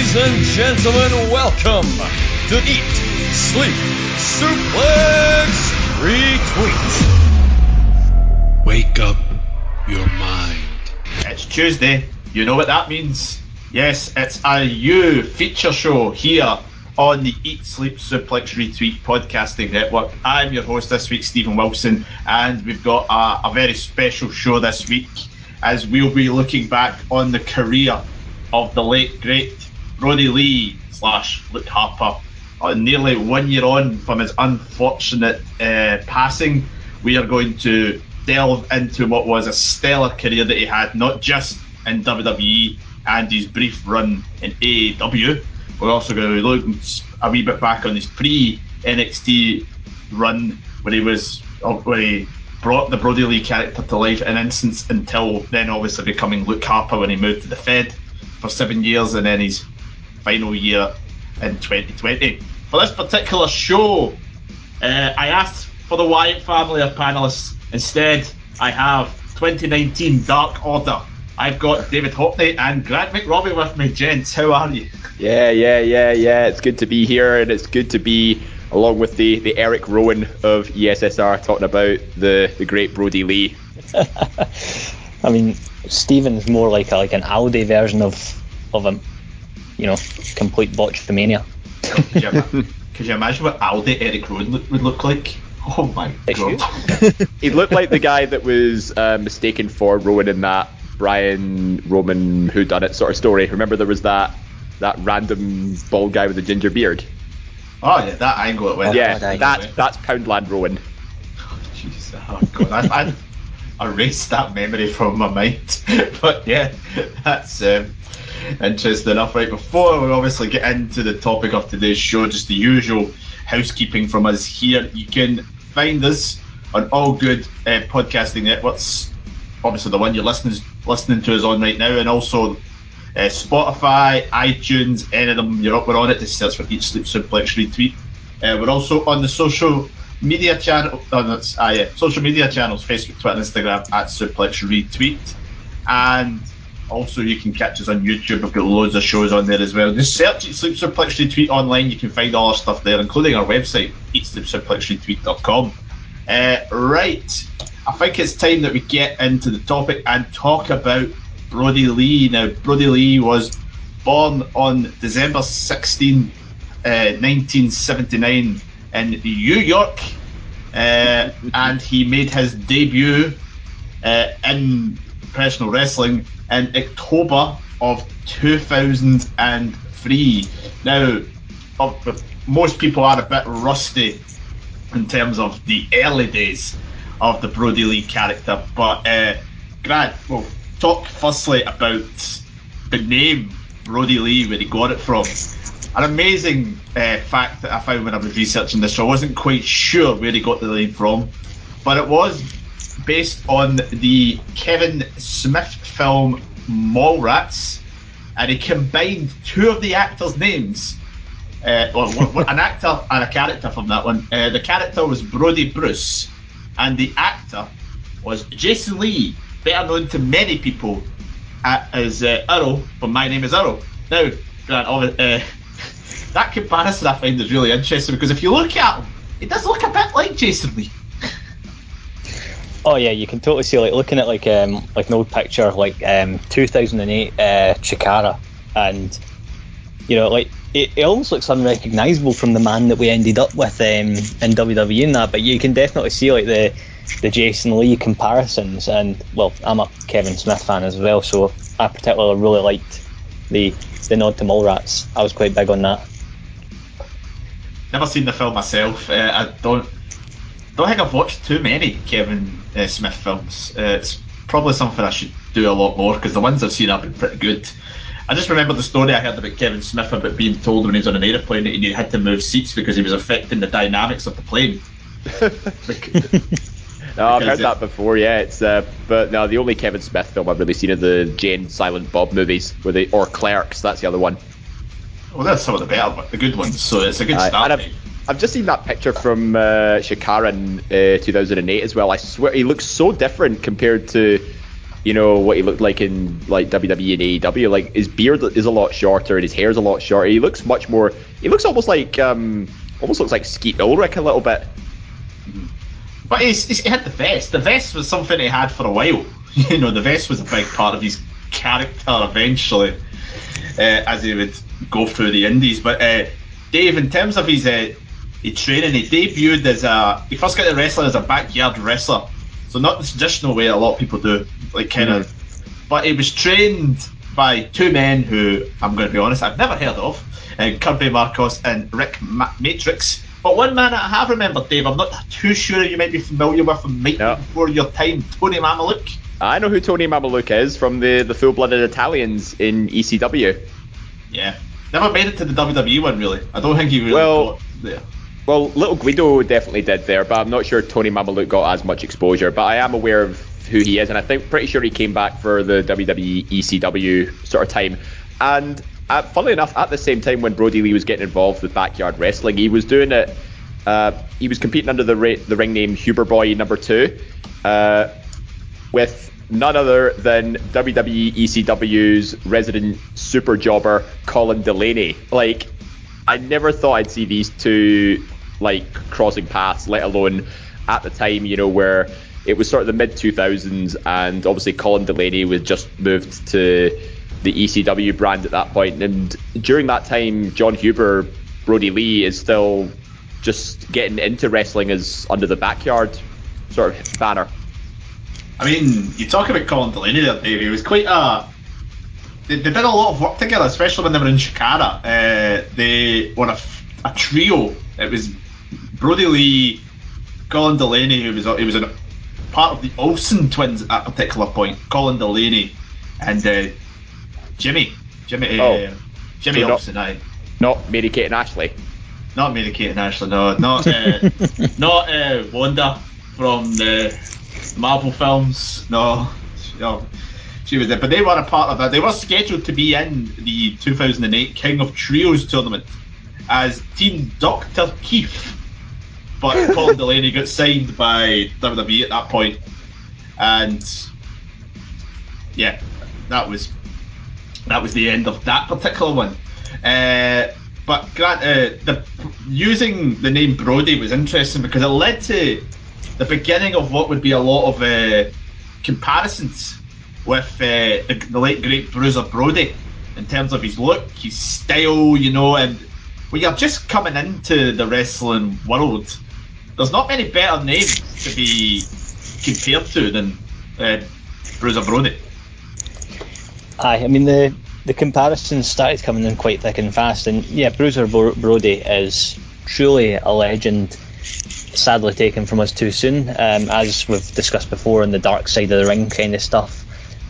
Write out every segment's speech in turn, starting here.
Ladies and gentlemen, welcome to Eat, Sleep, Suplex, Retweet. Wake up your mind. It's Tuesday. You know what that means. Yes, it's a you feature show here on the Eat, Sleep, Suplex, Retweet podcasting network. I'm your host this week, Stephen Wilson, and we've got a, a very special show this week as we'll be looking back on the career of the late great Brodie Lee slash Luke Harper. Uh, nearly one year on from his unfortunate uh, passing, we are going to delve into what was a stellar career that he had, not just in WWE and his brief run in AEW. We're also going to looking a wee bit back on his pre NXT run when he was uh, when he brought the Brodie Lee character to life in instance until then obviously becoming Luke Harper when he moved to the Fed for seven years and then his final year in 2020. For this particular show, uh, I asked for the Wyatt family of panelists. Instead, I have 2019 Dark Order. I've got David Hockney and Grant McRobbie with me. Gents, how are you? Yeah, yeah, yeah, yeah. It's good to be here, and it's good to be along with the, the Eric Rowan of ESSR talking about the, the great Brodie Lee. I mean, Stephen's more like a, like an Aldi version of of him. You know, complete botchamania. Could you, could you imagine what Aldi Eric Rowan look, would look like? Oh my god. he looked like the guy that was uh, mistaken for Rowan in that Brian Roman Who Done It sort of story. Remember there was that that random bald guy with a ginger beard. Oh yeah, that angle it went. yeah, that that's Poundland Rowan. Oh, jeez, oh god, I, I erased that memory from my mind. but yeah, that's um, interesting enough. Right before we obviously get into the topic of today's show, just the usual housekeeping from us here. You can find us on all good uh, podcasting networks. Obviously, the one you're listening listening to us on right now, and also uh, Spotify, iTunes, any of them. You're up, we're on it. Just search for Eat Sleep Suplex Retweet. Uh, we're also on the social media channel, oh, no, uh, yeah, social media channels: Facebook, Twitter, Instagram at Suplex Retweet, and also you can catch us on YouTube. We've got loads of shows on there as well. Just search Eat Sleep Suplex Retweet online. You can find all our stuff there, including our website, eatsleepsuplexretweet.com. Uh, right, I think it's time that we get into the topic and talk about Brodie Lee. Now, Brodie Lee was born on December 16, uh, 1979 in New York, uh, and he made his debut uh, in professional wrestling in October of 2003. Now, most people are a bit rusty in terms of the early days of the Brodie Lee character, but uh, Grant, well, talk firstly about the name Brodie Lee, where he got it from. An amazing uh, fact that I found when I was researching this, so I wasn't quite sure where he got the name from, but it was based on the Kevin Smith film Mallrats, and he combined two of the actors' names. Uh, well, an actor and a character from that one. Uh, the character was Brodie Bruce, and the actor was Jason Lee, better known to many people as uh, Earl My Name Is Earl. Now, Grant, uh, that comparison I find is really interesting because if you look at him, he does look a bit like Jason Lee. Oh yeah, you can totally see like looking at like um like an old picture like um 2008 uh, Chikara, and you know like it, it almost looks unrecognisable from the man that we ended up with um, in WWE and that, but you can definitely see like the the Jason Lee comparisons, and well, I'm a Kevin Smith fan as well, so I particularly really liked the the nod to Mallrats. I was quite big on that. Never seen the film myself. Uh, I don't don't think I've watched too many Kevin uh, Smith films. Uh, it's probably something I should do a lot more because the ones I've seen have been pretty good. I just remember the story I heard about Kevin Smith about being told when he was on an aeroplane that he had to move seats because he was affecting the dynamics of the plane. no, I've heard that before. Yeah, it's uh, but no, the only Kevin Smith film I've really seen are the Jay and Silent Bob movies, where they or Clerks. That's the other one. Well, that's some of the better, but the good ones. So it's a good start. I've, I've, just seen that picture from uh, Chikara in uh, 2008 as well. I swear he looks so different compared to you know what he looked like in like WWE and AEW. Like his beard is a lot shorter and his hair is a lot shorter. He looks much more. He looks almost like um, almost looks like Skeet Ulrich a little bit. But he's, he's, he had the vest. The vest was something he had for a while. You know, the vest was a big part of his character eventually, uh, as he would go through the indies. But uh, Dave, in terms of his, uh, his and he debuted as a. He first got into wrestling as a backyard wrestler. So not the traditional way a lot of people do, like kind of. But he was trained by two men who I'm going to be honest, I've never heard of, uh, Kirby Marcos and Rick Ma- Matrix. But one man I have remembered, Dave, I'm not too sure you might be familiar with him, might No. before your time, Tony Mamaluke. I know who Tony Mamaluke is from the the full blooded Italians in ECW. Yeah. Never made it to the WWE one, really. I don't think he really Well- got there. Well, Little Guido definitely did there, but I'm not sure Tony Mamaluke got as much exposure. But I am aware of who he is, and I think pretty sure he came back for the WWE ECW sort of time. And uh, funnily enough, at the same time when Brodie Lee was getting involved with backyard wrestling, he was doing it. Uh, he was competing under the ra- the ring name Huber Boy Number Two, uh, with none other than WWE ECW's resident super jobber Colin Delaney. Like, I never thought I'd see these two like crossing paths, let alone at the time, you know, where it was sort of the mid 2000s, and obviously Colin Delaney was just moved to the ECW brand at that point. and during that time, Jon Huber, Brodie Lee is still just getting into wrestling as under the backyard sort of banner. I mean, you talk about Colin Delaney there. He was quite a. They, they did a lot of work together, especially when they were in Chicago. Uh, they were a trio. It was Brodie Lee, Colin Delaney, who was a- he was a part of the Olsen twins at a particular point. Colin Delaney and uh, Jimmy, Jimmy, uh, Oh. Jimmy So not- Olsen. Aye. Not Mary Kate and Ashley. Not Mary Kate and Ashley, no, not uh, not uh, Wanda from the Marvel films. No, no, she was there, but they were a part of that. They were scheduled to be in the 2008 King of Trios tournament as Team Doctor Keith, but Colin Delaney got signed by WWE at that point. and yeah, that was that was the end of that particular one. Uh, but Grant, uh, the using the name Brody was interesting because it led to the beginning of what would be a lot of uh, comparisons with uh, the, the late great Bruiser Brody in terms of his look, his style, you know, and when you're just coming into the wrestling world, there's not many better names to be compared to than uh, Bruiser Brody. Aye, I mean the the comparisons started coming in quite thick and fast, and yeah, Bruiser Bro- Brody is truly a legend. Sadly taken from us too soon, um, as we've discussed before in the dark side of the ring kind of stuff,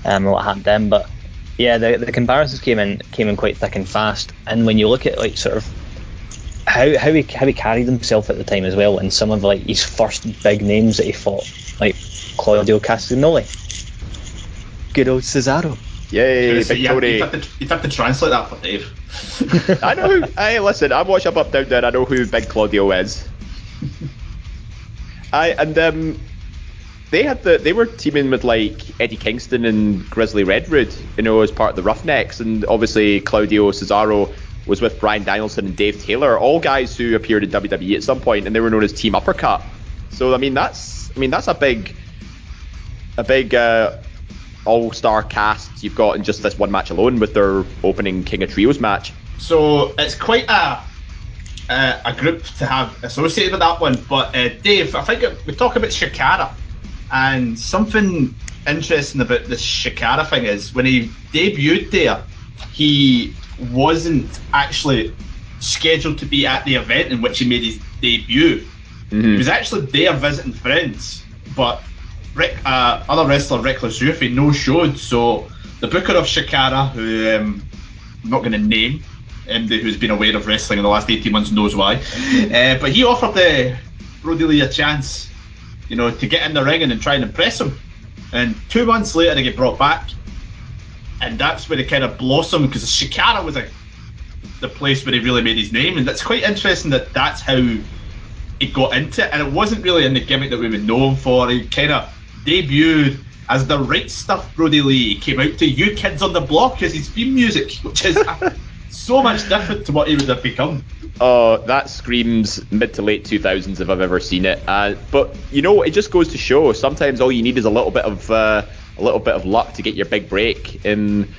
um, what happened then. But yeah, the the comparisons came in came in quite thick and fast, and when you look at like sort of how how he how he carried himself at the time as well, and some of like his first big names that he fought, like Claudio Castagnoli, good old Cesaro. Yay, So Big you, have, Tony. have to, you have to translate that for Dave. I know who. Hey, listen, I watch up, up, down, down. I know who Big Claudio is. I and um, they had the they were teaming with like Eddie Kingston and Grizzly Redwood, you know, as part of the Roughnecks, and obviously Claudio Cesaro was with Bryan Danielson and Dave Taylor, all guys who appeared in WWE at some point, and they were known as Team Uppercut. So I mean, that's I mean that's a big, a big. Uh, all-star cast you've got in just this one match alone with their opening King of Trios match. So it's quite a uh, a group to have associated with that one. But uh, Dave, I think we talk about Chikara, and something interesting about this Chikara thing is when he debuted there, he wasn't actually scheduled to be at the event in which he made his debut. He was actually there visiting friends, but Rick, uh, other wrestler Rick Lazufi no showed. So the booker of Chikara, who um, I'm not going to name, um, who's been aware of wrestling in the last 18 months knows why. Uh, but he offered the Brodie Lee a chance, you know, to get in the ring and, and try and impress him. And two months later, he get brought back, and that's where he kind of blossomed because Chikara was a, the place where he really made his name, and that's quite interesting that that's how he got into it. And it wasn't really in the gimmick that we would know him for. He kind of debuted as the right stuff Brodie Lee came out to New Kids on the Block as his theme music, which is so much different to what he would have become. Oh, that screams mid to late 2000s if I've ever seen it. Uh, but you know, it just goes to show sometimes all you need is a little bit of uh, a little bit of luck to get your big break in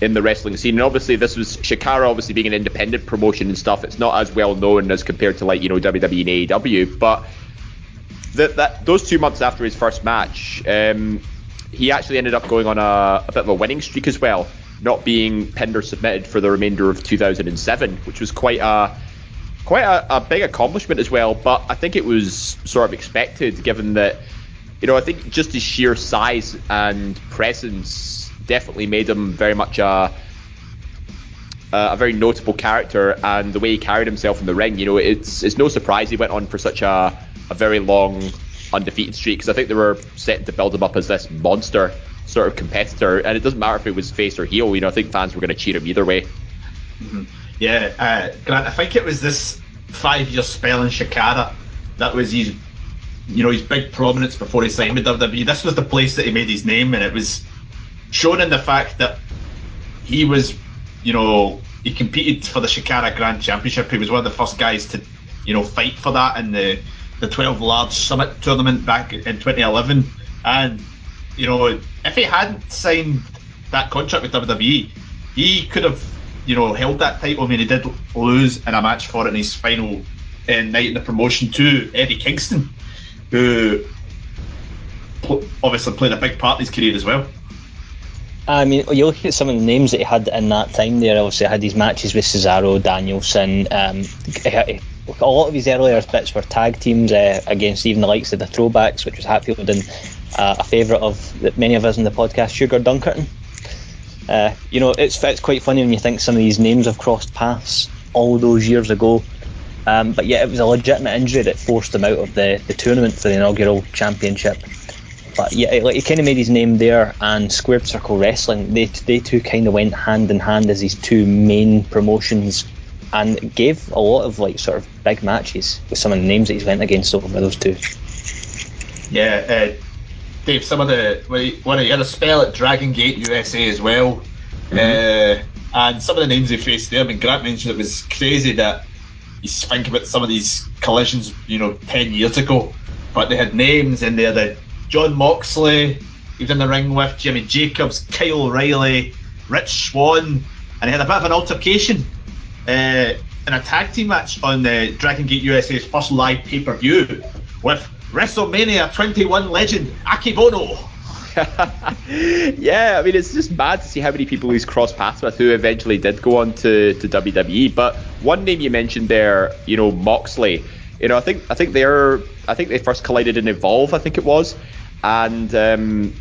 in the wrestling scene. And obviously, this was Chikara, obviously being an independent promotion and stuff. It's not as well known as compared to like you know WWE and AEW, but that that those two months after his first match, um, he actually ended up going on a, a bit of a winning streak as well, not being pinned or submitted for the remainder of 2007, which was quite a quite a, a, big accomplishment as well. But I think it was sort of expected, given that you know I think just his sheer size and presence definitely made him very much a a very notable character, and the way he carried himself in the ring, you know, it's it's no surprise he went on for such a a very long undefeated streak because I think they were set to build him up as this monster sort of competitor, and it doesn't matter if it was face or heel. You know, I think fans were going to cheer him either way. Mm-hmm. Yeah, uh, Grant. I think it was this five-year spell in Chikara that was his, you know, his big prominence before he signed with WWE. This was the place that he made his name, and it was shown in the fact that he was, you know, he competed for the Chikara Grand Championship. He was one of the first guys to, you know, fight for that in the the 12 large summit tournament back in 2011. And, you know, if he hadn't signed that contract with WWE, he could have, you know, held that title. I mean, he did lose in a match for it in his final uh, night in the promotion to Eddie Kingston, who obviously played a big part in his career as well. I mean, you look at some of the names that he had in that time there. Obviously, had these matches with Cesaro, Danielson. Um, a lot of his earlier bits were tag teams uh, against even the likes of the throwbacks, which was Hatfield and uh, a favourite of many of us in the podcast, Sugar Dunkerton. Uh, you know, it's it's quite funny when you think some of these names have crossed paths all those years ago. Um, but yeah, it was a legitimate injury that forced him out of the, the tournament for the inaugural championship. But yeah, like he kind of made his name there, and Squared Circle Wrestling, they they two kind of went hand in hand as his two main promotions and gave a lot of like sort of big matches with some of the names that he's went against over those two. Yeah, uh, Dave. Some of the when he had a spell at Dragon Gate USA as well, mm-hmm. uh, and some of the names he faced there. I mean, Grant mentioned it was crazy that he's thinking about some of these collisions, you know, ten years ago, but they had names in there that Jon Moxley, he was in the ring with Jimmy Jacobs, Kyle O'Reilly, Rich Swann, and he had a bit of an altercation uh, in a tag team match on the Dragon Gate USA's first live pay per view with WrestleMania 21 legend Akebono. yeah, I mean it's just mad to see how many people he's crossed paths with who eventually did go on to, to WWE. But one name you mentioned there, you know, Moxley. You know, I think I think they're I think they first collided in Evolve, I think it was, and um,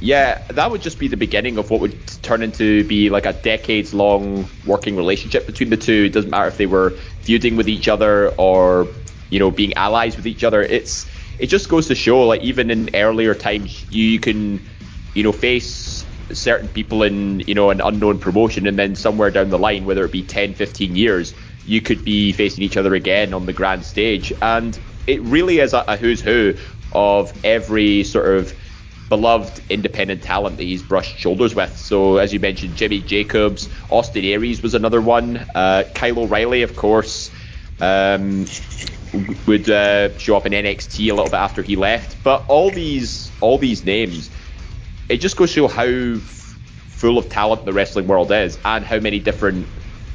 yeah, that would just be the beginning of what would turn into be like a decades long working relationship between the two. It doesn't matter if they were feuding with each other or, you know, being allies with each other. It's it just goes to show like even in earlier times you can, you know, face certain people in, you know, an unknown promotion and then somewhere down the line, whether it be 10, 15 years, you could be facing each other again on the grand stage. And it really is a, a who's who of every sort of beloved independent talent that he's brushed shoulders with. So, as you mentioned, Jimmy Jacobs, Austin Aries was another one. Uh, Kyle O'Reilly, of course, um, would uh, show up in NXT a little bit after he left. But all these, all these names, it just goes to show how full of talent the wrestling world is, and how many different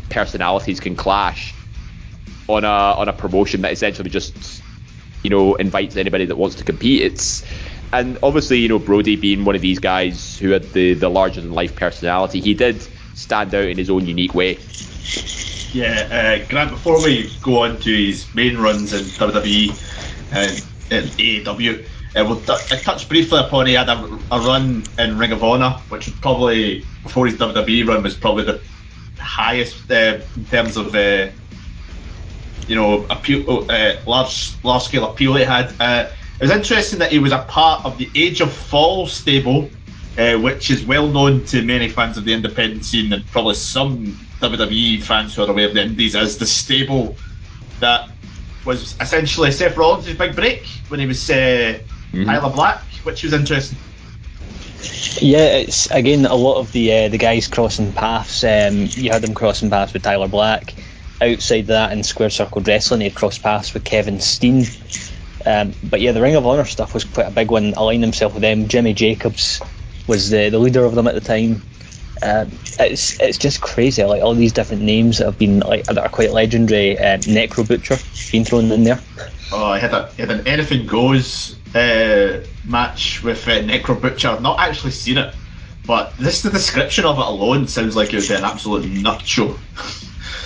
personalities can clash on a on a promotion that essentially just you know invites anybody that wants to compete. It's and obviously, you know, Brody being one of these guys who had the, the larger than life personality, he did stand out in his own unique way. Yeah, uh, Grant, before we go on to his main runs in WWE and in AEW, uh, we'll t- I touched briefly upon he had a, a, run in Ring of Honor, which was probably, before his WWE run, was probably the highest uh, in terms of, uh, you know, appeal, uh, large large scale appeal he had. Uh, it was interesting that he was a part of the Age of Fall stable, uh, which is well known to many fans of the independent scene and probably some WWE fans who are aware of the Indies as the stable that was essentially Seth Rollins' big break when he was uh, mm-hmm. Tyler Black, which was interesting. Yeah, it's again a lot of the uh, the guys crossing paths. Um, you had them crossing paths with Tyler Black. Outside that, in Square Circle Wrestling, he had crossed paths with Kevin Steen. Um, but yeah, the Ring of Honor stuff was quite a big one. Aligned himself with them. Jimmy Jacobs was the, the leader of them at the time. Um, it's it's just crazy, like all these different names that have been like that are quite legendary. Um, Necro Butcher being thrown in there. Oh, I had, a, had an Anything Goes uh, match with uh, Necro Butcher. I've not actually seen it, but this the description of it alone sounds like it would be an absolute nut show.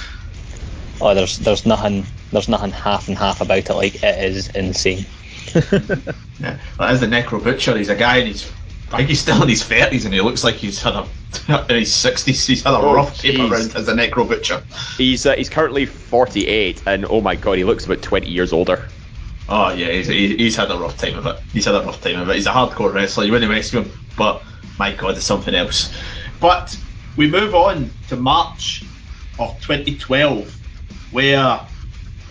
oh, there's there's nothing there's nothing half and half about it. Like it is insane. yeah, well, as the Necro Butcher, he's a guy and he's I think he's still in his thirties and he looks like he's had a in his sixties. He's had a oh, rough tape around as a Necro Butcher. He's uh, he's currently forty eight and oh my god, he looks about twenty years older. Oh yeah, he's, he's had a rough time of it. He's had a rough time of it. He's a hardcore wrestler. You wouldn't rescue him, but my god, it's something else. But we move on to March of 2012, where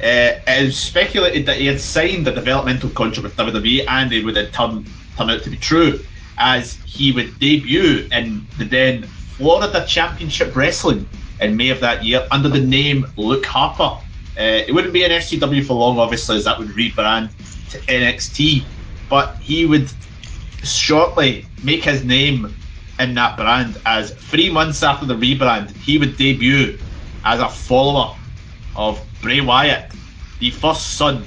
uh, was speculated that he had signed a developmental contract with WWE, and it would in turn turn out to be true, as he would debut in the then Florida Championship Wrestling in May of that year under the name Luke Harper. Uh, it wouldn't be an FCW for long, obviously, as that would rebrand to NXT. But he would shortly make his name in that brand as three months after the rebrand, he would debut as a follower of Bray Wyatt, the first son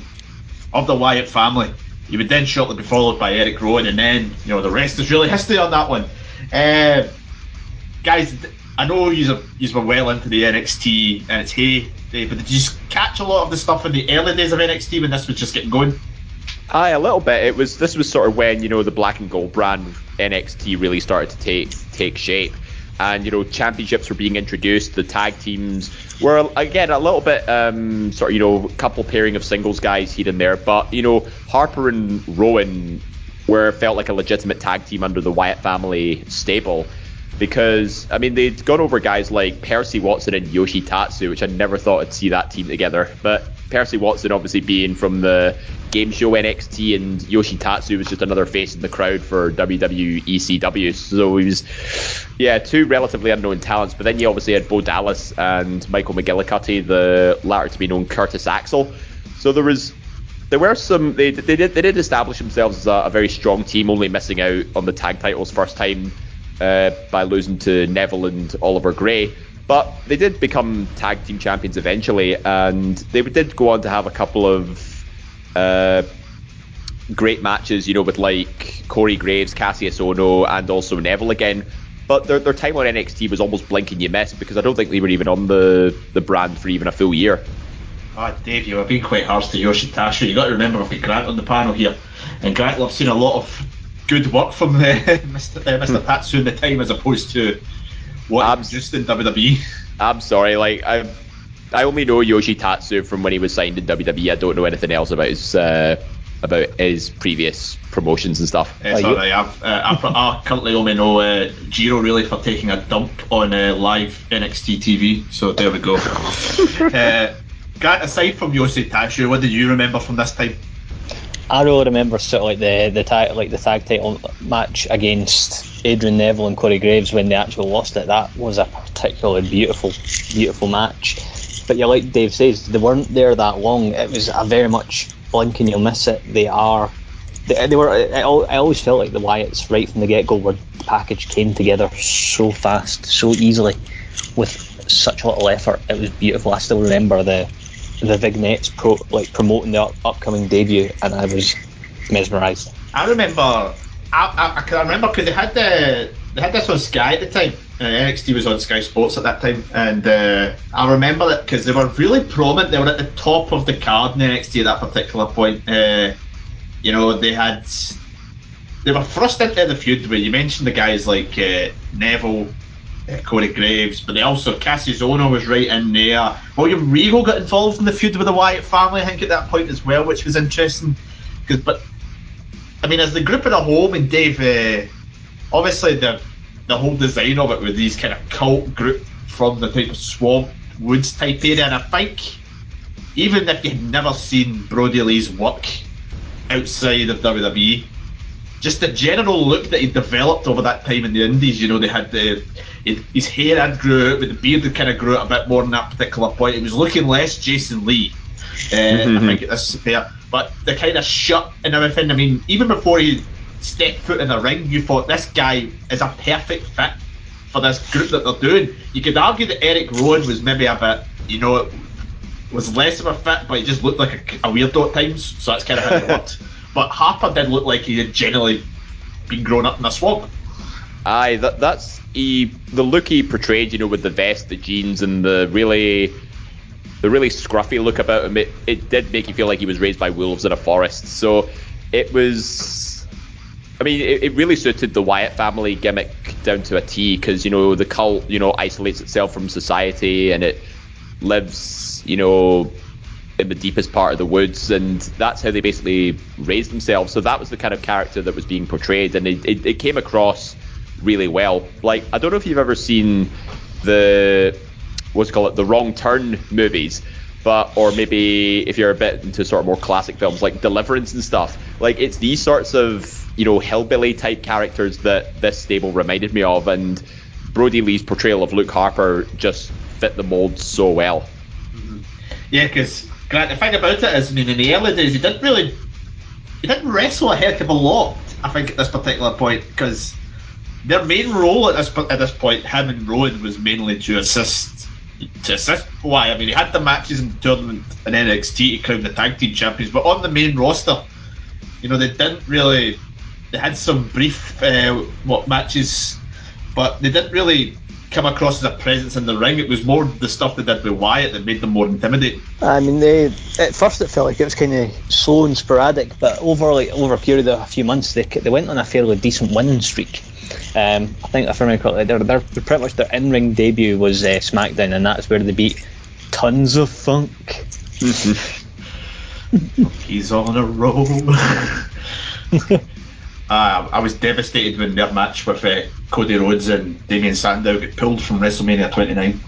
of the Wyatt family. He would then shortly be followed by Eric Rowan, and then, you know, the rest is really history on that one. Uh, guys, I know you were well into the NXT and its hey but did you catch a lot of the stuff in the early days of NXT when this was just getting going? Aye, a little bit. It was this was sort of when you know the black and gold brand NXT really started to take take shape, and you know championships were being introduced. The tag teams were again a little bit um, sort of you know couple pairing of singles guys here and there, but you know Harper and Rowan were felt like a legitimate tag team under the Wyatt family stable because I mean they'd gone over guys like Percy Watson and Yoshi Tatsu, which I never thought I'd see that team together. But Percy Watson obviously being from the game show NXT, and Yoshi Tatsu was just another face in the crowd for WWE ECW. So he was, yeah, two relatively unknown talents. But then you obviously had Bo Dallas and Michael McGillicutty, the latter to be known Curtis Axel. So there was there were some they, they did they did establish themselves as a, a, very strong team, only missing out on the tag titles first time uh, by losing to Neville and Oliver Grey. But they did become tag team champions eventually, and they did go on to have a couple of uh, great matches, you know, with like Corey Graves, Kassius Ohno, and also Neville again. But their, their time on NXT was almost blinking you missed because I don't think they were even on the, the brand for even a full year. Ah, Dave, you were being quite harsh to Yoshi Tatsu. You got to remember we've got Grant on the panel here, and Grant, I've seen a lot of good work from uh, Mr. Uh, Mr. Tatsu in the time as opposed to what I'm just in WWE. I'm sorry, like I, I only know Yoshi Tatsu from when he was signed in WWE. I don't know anything else about his uh, about his previous promotions and stuff. It's oh, alright. I've, uh, I, currently only know uh, Jiro really for taking a dump on uh, live NXT TV. So there we go. uh, aside from Yoshi Tatsu, what did you remember from this time? I really remember sort of like the the tag like the tag title match against Adrian Neville and Corey Graves when they actually lost it. That was a particularly beautiful, beautiful match. But yeah, like Dave says, they weren't there that long. It was a very much blink and you'll miss it. They are. They, they were. I, I always felt like the Wyatts right from the get go, where the package came together so fast, so easily, with such little effort. It was beautiful. I still remember the the vignettes pro, like promoting the up, upcoming debut, and I was mesmerised. I remember, I, I, I remember because they had the they had this on Sky at the time. Uh, NXT was on Sky Sports at that time, and uh, I remember it because they were really prominent. They were at the top of the card in NXT at that particular point. Uh, you know, they had they were thrust into the feud where you mentioned the guys like uh, Neville, uh, Corey Graves, but they also Kassius Ohno was right in there. William Regal got involved in the feud with the Wyatt family, I think, at that point as well, which was interesting. Because, but I mean, as the group in a whole, and Dave, uh, obviously the the whole design of it with these kind of cult group from the type of swamp woods type area, and I think even if you've never seen Brodie Lee's work outside of WWE, just the general look that he developed over that time in the Indies. You know, they had the his hair had grew out, but the beard had kind of grew out a bit more in that particular point. It was looking less Jason Lee. Uh, mm-hmm. I think this there, but the kind of shut and everything. I mean, even before he stepped foot in the ring, you thought this guy is a perfect fit for this group that they're doing. You could argue that Eric Rowan was maybe a bit, you know, was less of a fit, but he just looked like a, a weirdo at times. So that's kind of how it worked. But Harper did look like he had generally been grown up in a swamp. Aye, that, that's he the look he portrayed, you know, with the vest, the jeans, and the really the really scruffy look about him. It, it did make you feel like he was raised by wolves in a forest. So it was. I mean, it, it really suited the Wyatt family gimmick down to a T because you know the cult, you know, isolates itself from society and it lives, you know, in the deepest part of the woods, and that's how they basically raised themselves. So that was the kind of character that was being portrayed, and it, it, it came across really well. Like I don't know if you've ever seen the what's called it the Wrong Turn movies, but or maybe if you're a bit into sort of more classic films like Deliverance and stuff. Like it's these sorts of you know hillbilly type characters that this stable reminded me of, and Brodie Lee's portrayal of Luke Harper just fit the mold so well. Mm-hmm. Yeah, because Grant, the thing about it is, I mean, in the early days, he didn't really, he didn't wrestle a heck of a lot. I think at this particular point, because their main role at this at this point, him and Rowan, was mainly to assist to assist why I mean he had the matches in the tournament in NXT to crown the tag team champions, but on the main roster, you know they didn't really. They had some brief uh, what matches, but they didn't really come across as a presence in the ring. It was more the stuff they did with Wyatt that made them more intimidating. I mean, they at first it felt like it was kind of slow and sporadic, but over like over a period of a few months, they they went on a fairly decent winning streak. Um, I think if I remember correctly, they're, they're pretty much their in-ring debut was uh, SmackDown, and that's where they beat tons of funk. He's on a roll. Uh, I was devastated when their match with uh, Cody Rhodes and Damien Sandow got pulled from WrestleMania 29.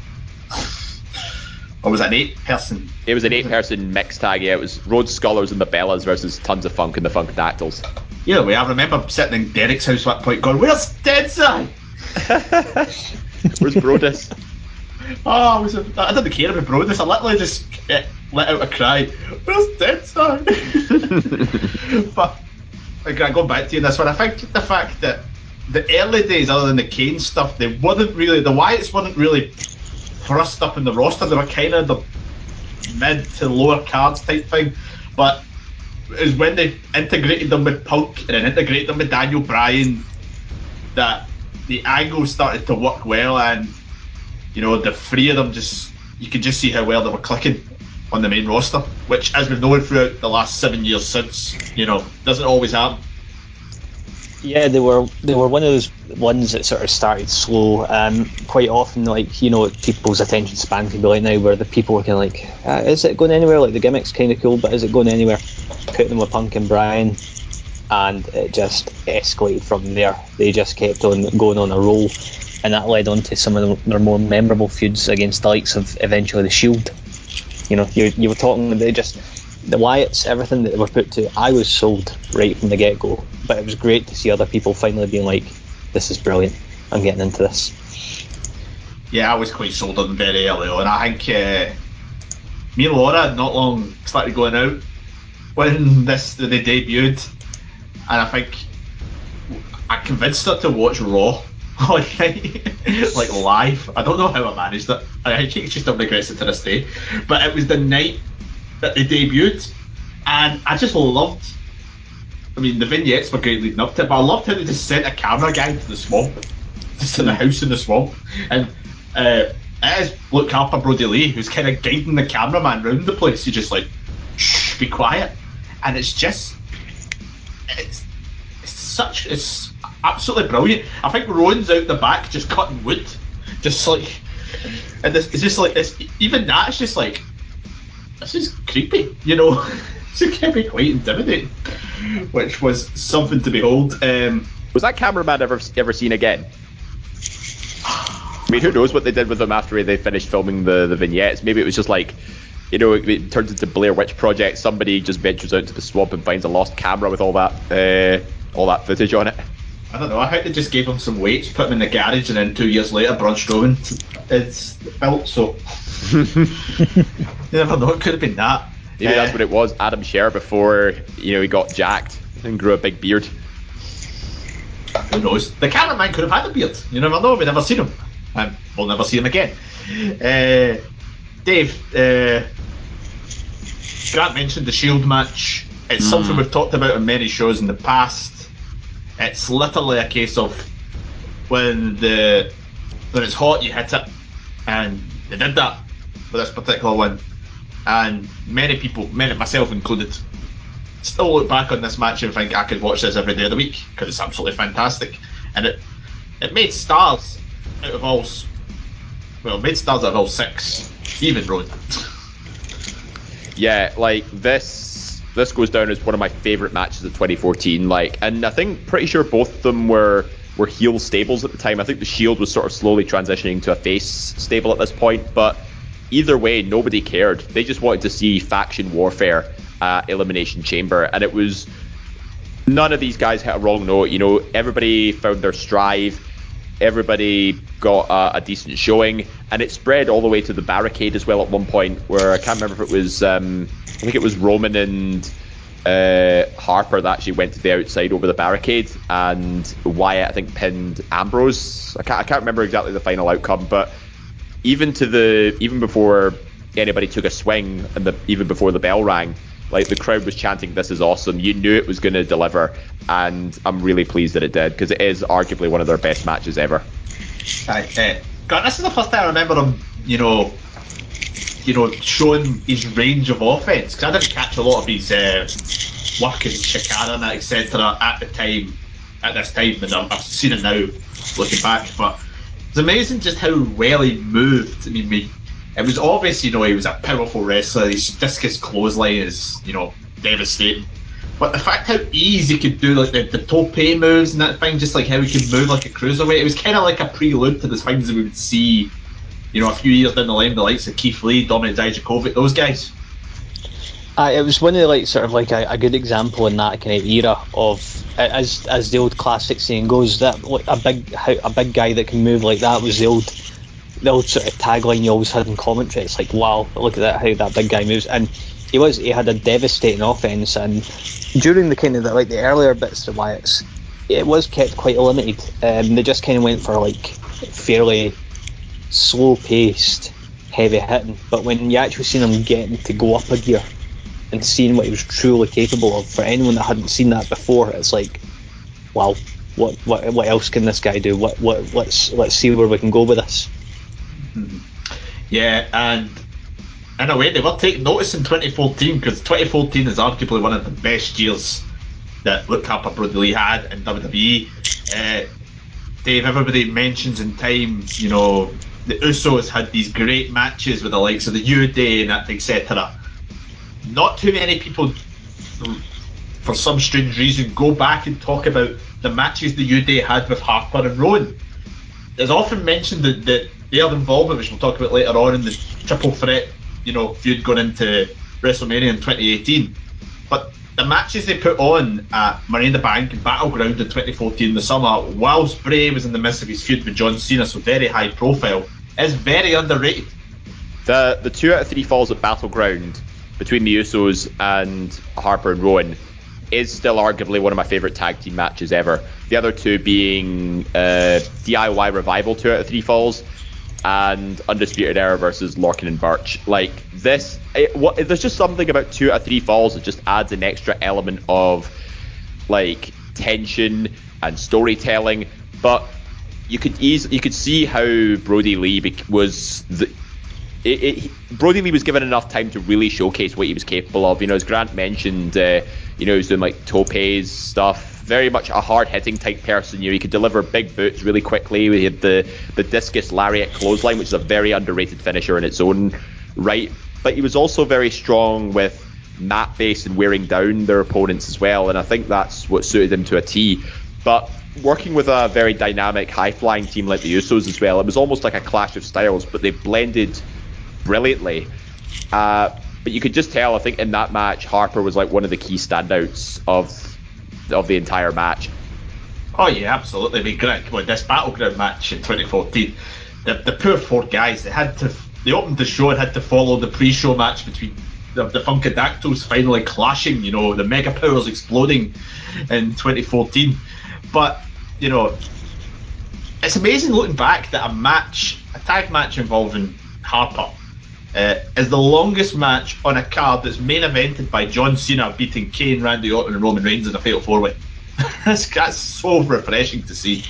or was it an eight person? It was an eight person mixed tag, yeah. It was Rhodes Scholars and the Bellas versus Tons of Funk and the Funkadactyls. Yeah, way, I remember sitting in Derek's house at that point going, Where's Deadside? Where's Brodus? oh, I, was I didn't care about Brodus. I literally just uh, let out a cry. Where's Deadside? but again, going back to you this one, I think the fact that the early days, other than the Kane stuff, they wasn't really the Wyatts weren't really thrust up in the roster. They were kind of the mid to lower cards type thing, but is when they integrated them with Punk and then integrated them with Daniel Bryan that the angle started to work well and you know the three of them just you could just see how well they were clicking on the main roster, which as we've known throughout the last seven years since, you know, doesn't always happen. Yeah, they were they were one of those ones that sort of started slow. Um, quite often, like you know, people's attention span can be like now, where the people are kind of like, uh, "Is it going anywhere?" Like the gimmick's kind of cool, but is it going anywhere? Put them with Punk and Bryan, and it just escalated from there. They just kept on going on a roll, and that led on to some of their more memorable feuds against the likes of eventually the Shield. You know, you you were talking they just the Wyatts, everything that they were put to, I was sold right from the get go. But it was great to see other people finally being like, "This is brilliant. I'm getting into this." Yeah, I was quite sold on very early on. I think uh, me and Laura not long started going out when this they debuted, and I think I convinced her to watch Raw night, like live. I don't know how I managed it. I actually just still regrets it to this day. But it was the night that they debuted, and I just loved. I mean, the vignettes were great leading up to it, but I loved how they just sent a camera guy to the swamp, just in the house in the swamp, and uh, it is Luke Harper, Brodie Lee, who's kind of guiding the cameraman around the place. He's just like, shh, be quiet, and it's just, it's, it's such, it's absolutely brilliant. I think Rowan's out the back just cutting wood, just like, and this, is just like this. Even that's just like this is creepy, you know. it can be quite intimidating, which was something to behold. Um, was that cameraman ever ever seen again? I mean, who knows what they did with him after they finished filming the, the vignettes? Maybe it was just like, you know, it, it turns into Blair Witch Project. Somebody just ventures out to the swamp and finds a lost camera with all that uh, all that footage on it. I don't know. I think they just gave him some weights, put him in the garage, and then two years later, Braun Strowman is built. So you never know. It could have been that. Maybe Uh, that's what it was. Adam Scherr before you know he got jacked and grew a big beard. Who knows? The cameraman could have had a beard. You never know. We've never seen him. And we'll never see him again. Uh, Dave, uh, Grant mentioned the Shield match. It's something we've talked about on many shows in the past. It's literally a case of when the when it's hot, you hit it, and they did that for this particular one. And many people, many myself included, still look back on this match and think I could watch this every day of the week because it's absolutely fantastic, and it it made stars out of all, well, made stars out of all six, even Road. Yeah, like this this goes down as one of my favorite matches of 2014. Like, and I think pretty sure both of them were were heel stables at the time. I think the Shield was sort of slowly transitioning to a face stable at this point, but either way, nobody cared. They just wanted to see faction warfare at Elimination Chamber, and it was none of these guys hit a wrong note. You know, everybody found their stride. Everybody got a, a decent showing, and it spread all the way to the barricade as well. At one point, where I can't remember if it was, um, I think it was Roman and uh, Harper that actually went to the outside over the barricade, and Wyatt I think pinned Ambrose. I can't, I can't remember exactly the final outcome, but even to the even before anybody took a swing and the, even before the bell rang, like the crowd was chanting, "This is awesome!" You knew it was going to deliver, and I'm really pleased that it did because it is arguably one of their best matches ever. Aye, uh, God, this is the first time I remember him, you know, you know, showing his range of offense. Because I didn't catch a lot of his uh, work in Chikara and etc. at the time, at this time, and I've, I've seen it now, looking back. But it's amazing just how well he moved. I mean, we, it was obvious, you know, he was a powerful wrestler. His discus clothesline is, you know, devastating. But the fact how easy he could do like the, the tope moves and that thing, just like how he could move like a cruiserweight, it was kind of like a prelude to the things that we would see, you know, a few years down the line, the likes of Keith Lee, Dominik Dijakovic, those guys. Uh, it was one of the like sort of like a, a good example in that kind of era of as as the old classic saying goes that a big a big guy that can move like that was the old the old sort of tagline you always had in commentary. It's like wow, look at that how that big guy moves and he was he had a devastating offense and during the kind of the, like the earlier bits of Wyatt's it was kept quite limited. Um, they just kind of went for like fairly slow paced, heavy hitting. But when you actually seen him getting to go up a gear and seeing what he was truly capable of, for anyone that hadn't seen that before, it's like, wow, what what what else can this guy do? What what let's let's see where we can go with this. Yeah, and in a way, they were taking notice in 2014 because 2014 is arguably one of the best years that Luke Harper Brodie Lee had in WWE. Uh, Dave, everybody mentions in time, you know, the Usos had these great matches with the likes of the New Day and etc. Not too many people, for some strange reason, go back and talk about the matches the New Day had with Harper and Rowan It's often mentioned that, that involvement, which we'll talk about later on in the triple threat, you know, feud going into WrestleMania in 2018. But the matches they put on at the Bank and Battleground in 2014 in the summer, whilst Bray was in the midst of his feud with John Cena, so very high profile, is very underrated. The the two out of three falls at Battleground between the Usos and Harper and Rowan is still arguably one of my favorite tag team matches ever. The other two being uh, DIY Revival two out of three falls and Undisputed Era versus Lorcan and Burch. Like this, it, what, there's just something about two of three falls that just adds an extra element of like tension and storytelling. But you could easily you could see how Brodie Lee was the it, it, Brodie Lee was given enough time to really showcase what he was capable of. You know, as Grant mentioned, uh, you know, he was doing like topes stuff. Very much a hard hitting type person. You know, he could deliver big boots really quickly. We had the the discus lariat clothesline, which is a very underrated finisher in its own right. But he was also very strong with mat base and wearing down their opponents as well. And I think that's what suited him to a T. But working with a very dynamic, high flying team like the Usos as well, it was almost like a clash of styles, but they blended brilliantly. Uh, but you could just tell, I think, in that match, Harper was like one of the key standouts of of the entire match. Oh yeah, absolutely. I mean, Greg, well, this battleground match in 2014, the, the poor four guys, they had to, they opened the show and had to follow the pre-show match between the, the Funkadactyls finally clashing, you know, the Mega Powers exploding in 2014. But, you know, it's amazing looking back that a match, a tag match involving Harper, uh, is the longest match on a card that's main evented by John Cena beating Kane, Randy Orton, and Roman Reigns in a fatal four way. that's, that's so refreshing to see.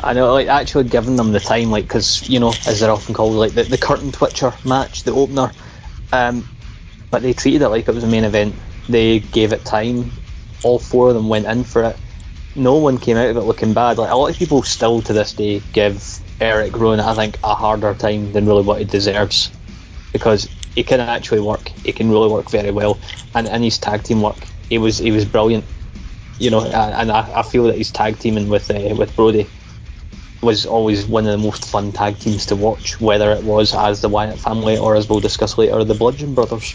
I know, like actually giving them the time, like because you know, as they're often called, like the, the curtain twitcher match, the opener. Um, but they treated it like it was a main event. They gave it time. All four of them went in for it. No one came out of it looking bad. Like a lot of people still to this day give Eric Rowan, I think, a harder time than really what he deserves because he can actually work. He can really work very well, and in his tag team work, he was he was brilliant. You know, and I, I feel that his tag teaming with uh, with Brodie was always one of the most fun tag teams to watch, whether it was as the Wyatt family or as we'll discuss later, the Bludgeon Brothers.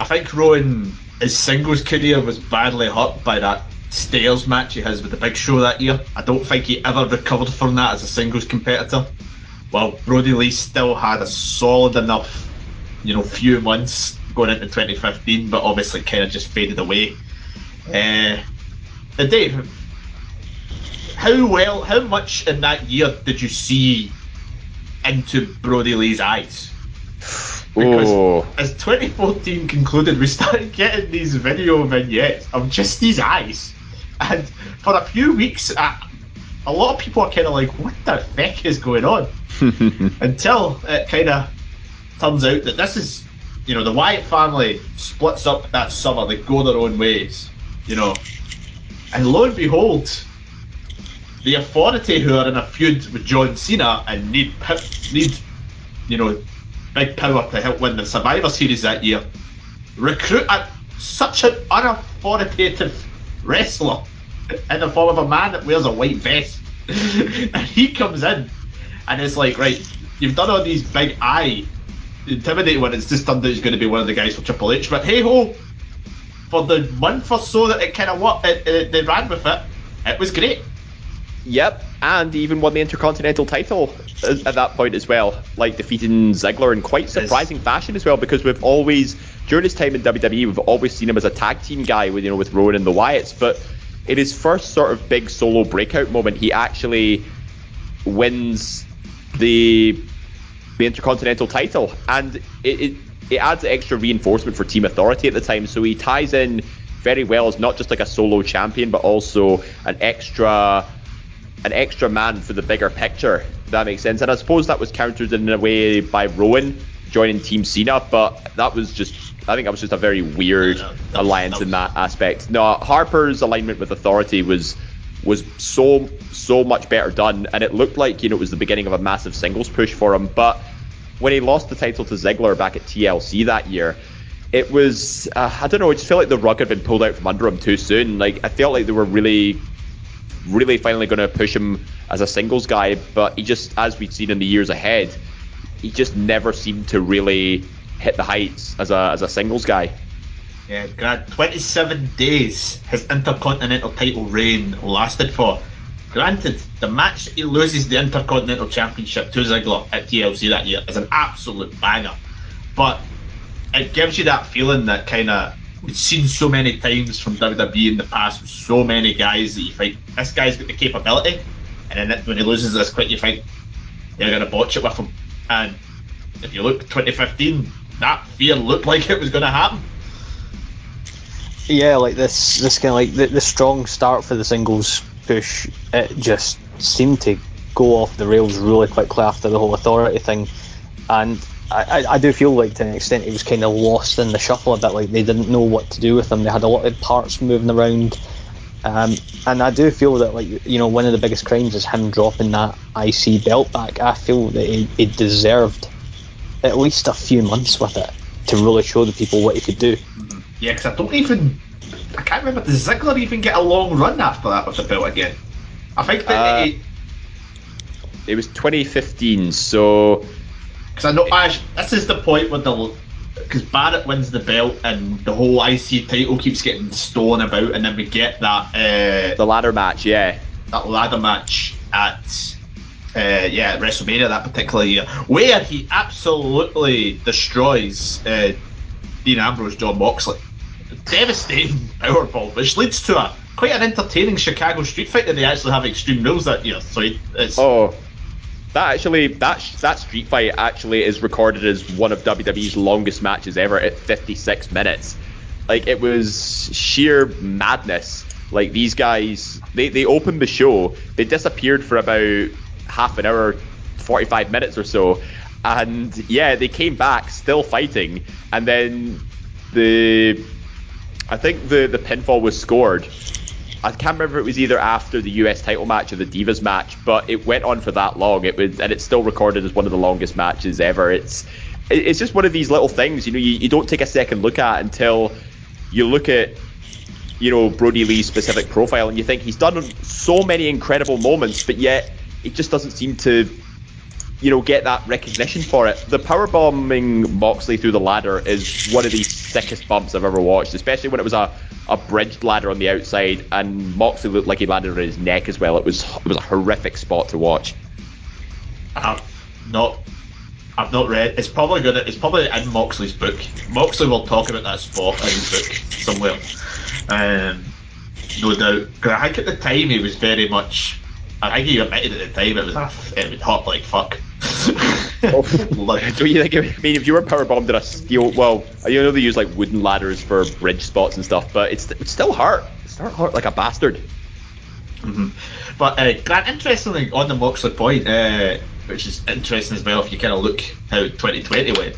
I think Rowan, his singles career was badly hurt by that stairs match he has with the Big Show that year. I don't think he ever recovered from that as a singles competitor. While Brodie Lee still had a solid enough, you know, few months going into 2015, but obviously kind of just faded away. Uh, and Dave, how well, how much in that year did you see into Brodie Lee's eyes? Because Oh. as 2014 concluded, we started getting these video vignettes of just these eyes, and for a few weeks, a lot of people are kind of like, "What the heck is going on?" Until it kind of turns out that this is, you know, the Wyatt family splits up that summer. They go their own ways, you know, and lo and behold, the Authority, who are in a feud with John Cena and need need, you know, big power to help win the Survivor Series that year, recruit a, such an unauthoritative wrestler in the form of a man that wears a white vest, and he comes in and it's like, right, you've done all these big eye intimidating one. It's just turned out he's going to be one of the guys for Triple H, but hey ho, for the month or so that it kind of worked, it, it, they ran with it. It was great. Yep, and even won the Intercontinental title at at that point as well, like defeating Ziggler in quite surprising fashion as well. Because we've always, during his time in WWE, we've always seen him as a tag team guy with you know with Rowan and the Wyatts. But in his first sort of big solo breakout moment, he actually wins the the Intercontinental title, and it, it it adds extra reinforcement for Team Authority at the time. So he ties in very well as not just like a solo champion, but also an extra an extra man for the bigger picture. That makes sense. And I suppose that was countered in a way by Rowan joining Team Cena, but that was just I think that was just a very weird No, no, that- alliance in that aspect. No, Harper's alignment with Authority was was so so much better done, and it looked like you know it was the beginning of a massive singles push for him. But when he lost the title to Ziggler back at TLC that year, it was uh, I don't know. It just felt like the rug had been pulled out from under him too soon. Like I felt like they were really really finally going to push him as a singles guy, but he just, as we've seen in the years ahead, he just never seemed to really hit the heights as a as a singles guy. Yeah, Grant, 27 days his Intercontinental title reign lasted for. Granted, the match he loses the Intercontinental Championship to Ziggler at TLC that year is an absolute banger. But it gives you that feeling that kind of we've seen so many times from WWE in the past with so many guys that you think this guy's got the capability, and then when he loses this quick, you think they're going to botch it with him. And if you look 2015, that fear looked like it was going to happen. Yeah, like this, this kind of like the, the strong start for the singles push. It just seemed to go off the rails really quickly after the whole authority thing, and I, I, do feel like to an extent it was kind of lost in the shuffle a bit. Like they didn't know what to do with them. They had a lot of parts moving around, um, and I do feel that like you know one of the biggest crimes is him dropping that IC belt back. I feel that he, he deserved at least a few months with it to really show the people what he could do. Yeah, because I don't even. I can't remember. Does Ziggler even get a long run after that with the belt again? I think that. Uh, It was 2015, so Because I know Ash. This is the point where the because Barrett wins the belt and the whole IC title keeps getting stolen about, and then we get that uh, The ladder match, yeah. that ladder match at uh, yeah WrestleMania that particular year, where he absolutely destroys uh, Dean Ambrose, Jon Moxley, devastating powerbomb, which leads to a quite an entertaining Chicago street fight that they actually have Extreme Rules that year. So it's Oh, that actually that that street fight actually is recorded as one of WWE's longest matches ever at 56 minutes. Like it was sheer madness. Like these guys, they they opened the show, they disappeared for about half an hour, 45 minutes or so, and yeah, they came back still fighting, and then the I think the the pinfall was scored. I can't remember it was either after the US title match or the Divas match, but it went on for that long. It was, and it's still recorded as one of the longest matches ever. It's it's just one of these little things, you know, you, you don't take a second look at until you look at you know Brodie Lee's specific profile and you think he's done so many incredible moments, but yet it just doesn't seem to you know get that recognition for it. The power bombing Moxley through the ladder is one of the sickest bumps I've ever watched, especially when it was a a bridged ladder on the outside and Moxley looked like he landed on his neck as well. It was it was a horrific spot to watch. I've not. I've not read. It's probably gonna. It's probably in Moxley's book. Moxley will talk about that spot in his book somewhere. Um, no doubt. Because I think at the time he was very much. I think he admitted at the time it was it was hot like fuck. Like- Don't you think? I mean, if you were power bombed in a steel, well, I know they use like wooden ladders for bridge spots and stuff, but it's it's still hurt. It's still hurt like a bastard. But uh, Grant, interestingly, on the Moxley point, uh, which is interesting as well if you kind of look how 2020 went,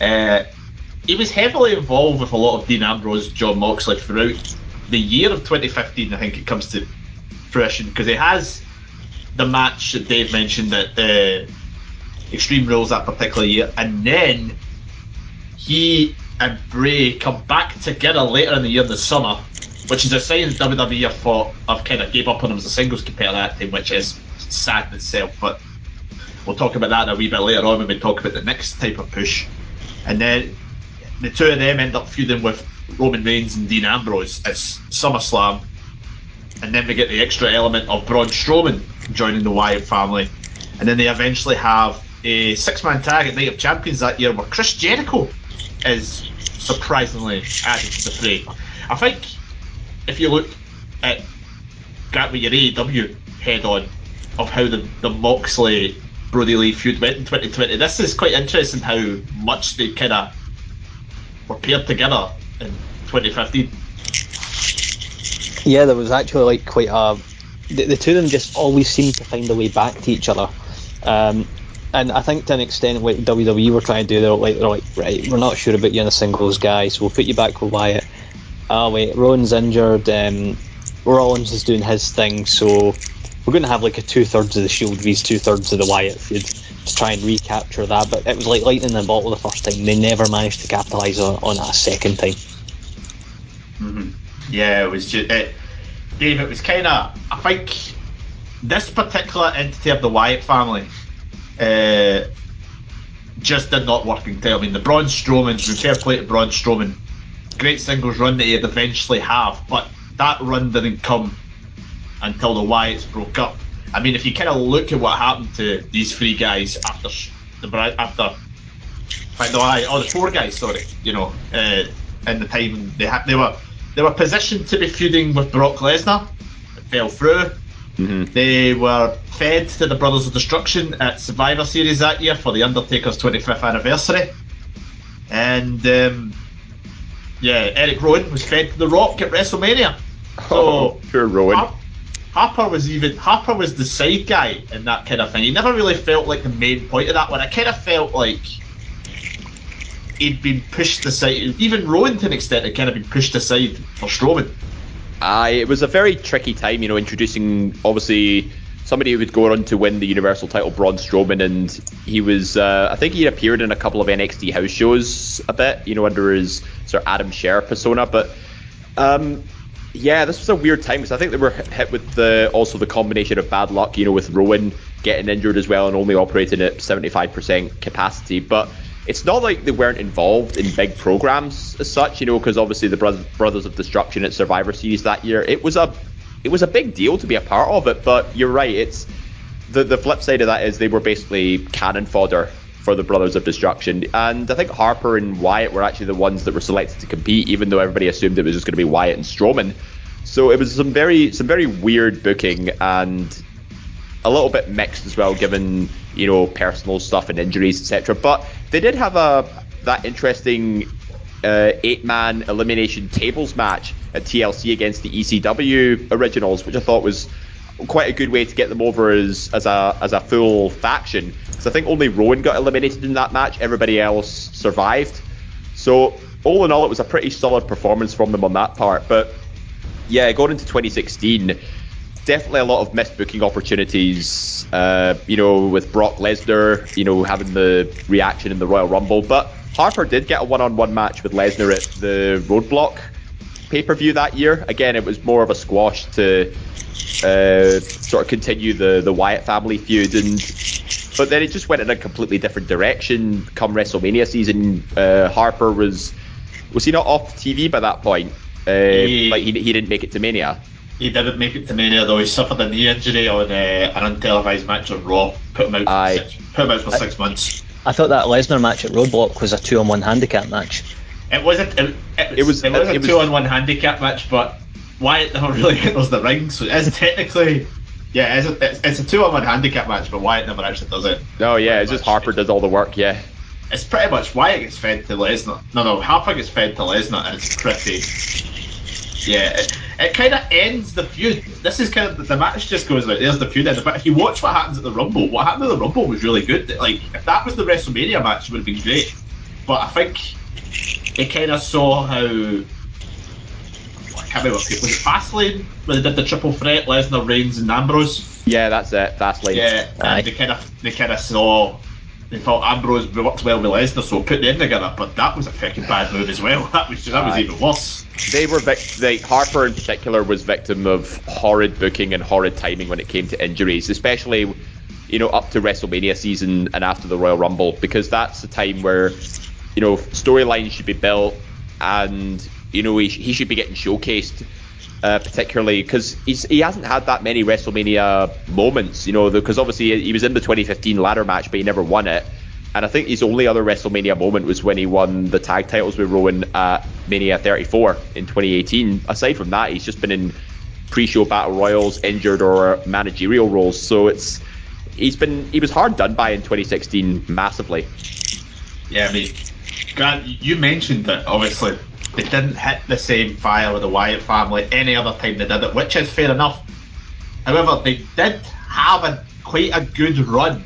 uh, he was heavily involved with a lot of Dean Ambrose, Jon Moxley throughout the year of 2015. I think it comes to fruition because he has the match that Dave mentioned at uh, Extreme Rules that particular year, and then he and Bray come back together later in the year the summer, which is a sign that WWE have thought have kind of gave up on him as a singles competitor that time, which is sad in itself. But we'll talk about that a wee bit later on when we talk about the next type of push. And then the two of them end up feuding with Roman Reigns and Dean Ambrose at SummerSlam. And then we get the extra element of Braun Strowman joining the Wyatt family. And then they eventually have a six man tag at Night of Champions that year where Chris Jericho is surprisingly added to the fray. I think if you look at Grant with your AEW head on of how the, the Moxley Brodie Lee feud went in 2020, this is quite interesting how much they kind of were paired together in 2015. Yeah, there was actually like quite a. The, the two of them just always seemed to find a way back to each other. Um, and I think to an extent, what WWE were trying to do, they're like, they're like, right, we're not sure about you in a singles guy, so we'll put you back with Wyatt. Oh wait, Rowan's injured. Um, Rollins is doing his thing, so we're going to have like a two thirds of the Shield vs two thirds of the Wyatt feud to try and recapture that. But it was like lightning in the bottle the first time. They never managed to capitalise on, on it a second time. Yeah, it was just it, Dave. It was kind of. I think this particular entity of the Wyatt family uh, just did not work in I mean, the Braun Strowman, the fair play Braun Strowman, great singles run that he'd eventually have, but that run didn't come until the Wyatts broke up. I mean, if you kind of look at what happened to these three guys after the after like the Wyatt, oh the four guys, sorry, you know, uh, in the time they had they were they were positioned to be feuding with Brock Lesnar, it fell through. They were fed to the Brothers of Destruction at Survivor Series that year for the Undertaker's 25th anniversary, and um, yeah, Eric Rowan was fed to The Rock at WrestleMania. So Oh, poor Rowan. Har- Harper was even Harper was the side guy in that kind of thing. He never really felt like the main point of that one. I kind of felt like he'd been pushed aside. Even Rowan, to an extent, had kind of been pushed aside for Strowman. Aye, it was a very tricky time, you know, introducing obviously somebody who would go on to win the Universal title, Braun Strowman, and he was, uh, I think he appeared in a couple of NXT house shows a bit, you know, under his sort of Adam Scherr persona, but um, yeah, this was a weird time because I think they were hit with the also the combination of bad luck, you know, with Rowan getting injured as well and only operating at 75% capacity, but it's not like they weren't involved in big programs as such, you know, because obviously the Brothers, Brothers of Destruction at Survivor Series that year, it was a it was a big deal to be a part of it. But you're right, it's the the flip side of that is they were basically cannon fodder for the Brothers of Destruction, and I think Harper and Wyatt were actually the ones that were selected to compete, even though everybody assumed it was just going to be Wyatt and Strowman. So it was some very some very weird booking and a little bit mixed as well, given you know personal stuff and injuries, etc. But they did have a that interesting uh, eight man elimination tables match at TLC against the ECW originals, which I thought was quite a good way to get them over as as a as a full faction. Because I think only Rowan got eliminated in that match, everybody else survived. So all in all, it was a pretty solid performance from them on that part. But yeah, going into 2016 definitely a lot of missed booking opportunities. Uh, you know, with Brock Lesnar, you know, having the reaction in the Royal Rumble, but Harper did get a one-on-one match with Lesnar at the Roadblock pay-per-view that year. Again, it was more of a squash to uh, sort of continue the the Wyatt family feud, and but then it just went in a completely different direction. Come WrestleMania season, uh, Harper was was he not off TV by that point? Uh, he, like he, he didn't make it to Mania. He didn't make it to Mania though. He suffered a knee injury on uh, an untelevised match on Raw. Put him out. For six, put him out for I, six months. I thought that Lesnar match at Roadblock was a two-on-one handicap match. It wasn't. It, it, it was. It was a two-on-one handicap match, but Wyatt never really enters the ring, so it's technically. Yeah, it's a, it's, it's a two-on-one handicap match, but Wyatt never actually does it. No, yeah, it's just Harper does all the work. Yeah. It's pretty much Wyatt gets fed to Lesnar. No, no, Harper gets fed to Lesnar, and it's pretty. Yeah, it, it kind of ends the feud. This is kind of the match just goes like there's the feud end. But if you watch what happens at the Rumble, what happened at the Rumble was really good. Like if that was the WrestleMania match, it would have been great. But I think they kind of saw how. I can't remember what was it Fastlane where they did the triple threat Lesnar, Reigns, and Ambrose. Yeah, that's it. Fastlane. Yeah, and they kind of they kind of saw they thought Ambrose worked well with Lesnar, so put them together. But that was a fucking bad move as well. That was that was even worse. They were vic- they, Harper in particular was victim of horrid booking and horrid timing when it came to injuries, especially you know up to WrestleMania season and after the Royal Rumble, because that's the time where you know storylines should be built and you know he, he should be getting showcased uh, particularly because he hasn't had that many WrestleMania moments, you know, because obviously he was in the 2015 ladder match, but he never won it. And I think his only other WrestleMania moment was when he won the tag titles with Rowan at Mania 34 in 2018. Aside from that, he's just been in pre-show battle royals, injured or managerial roles. So it's he's been he was hard done by in 2016 massively. Yeah, I mean, Grant, you mentioned that obviously they didn't hit the same fire with the Wyatt family any other time they did it, which is fair enough. However, they did have a quite a good run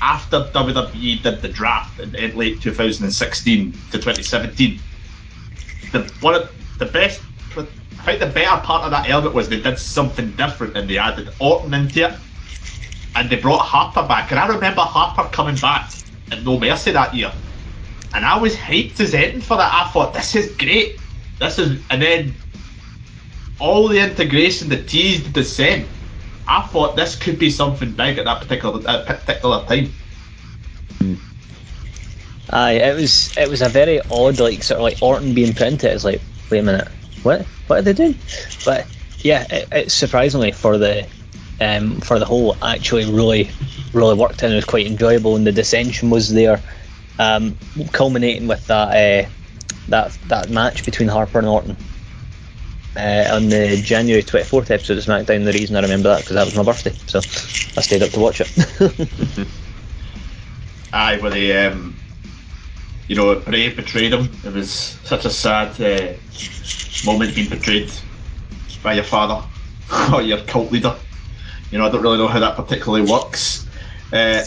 after WWE did the draft in, in late 2016 to 2017. The one of the best, I think the better part of that element was they did something different and they added Orton into it, and they brought Harper back. And I remember Harper coming back at No Mercy that year and I was hyped as anything for that. I thought this is great. This is, and then all the integration, the teased, the descent. I thought this could be something big at that particular at particular time. Aye, it was it was a very odd like sort of like Orton being printed. It's like, wait a minute, what what are they doing? But yeah, it, it surprisingly for the um, for the whole actually really really worked and it was quite enjoyable and the dissension was there um, culminating with that uh, that that match between Harper and Orton uh, on the January 24th episode of SmackDown. The reason I remember that because that was my birthday, so I stayed up to watch it. Aye, where they, um, you know, Bray betrayed him. It was such a sad uh, moment being betrayed by your father or your cult leader. You know, I don't really know how that particularly works. Uh,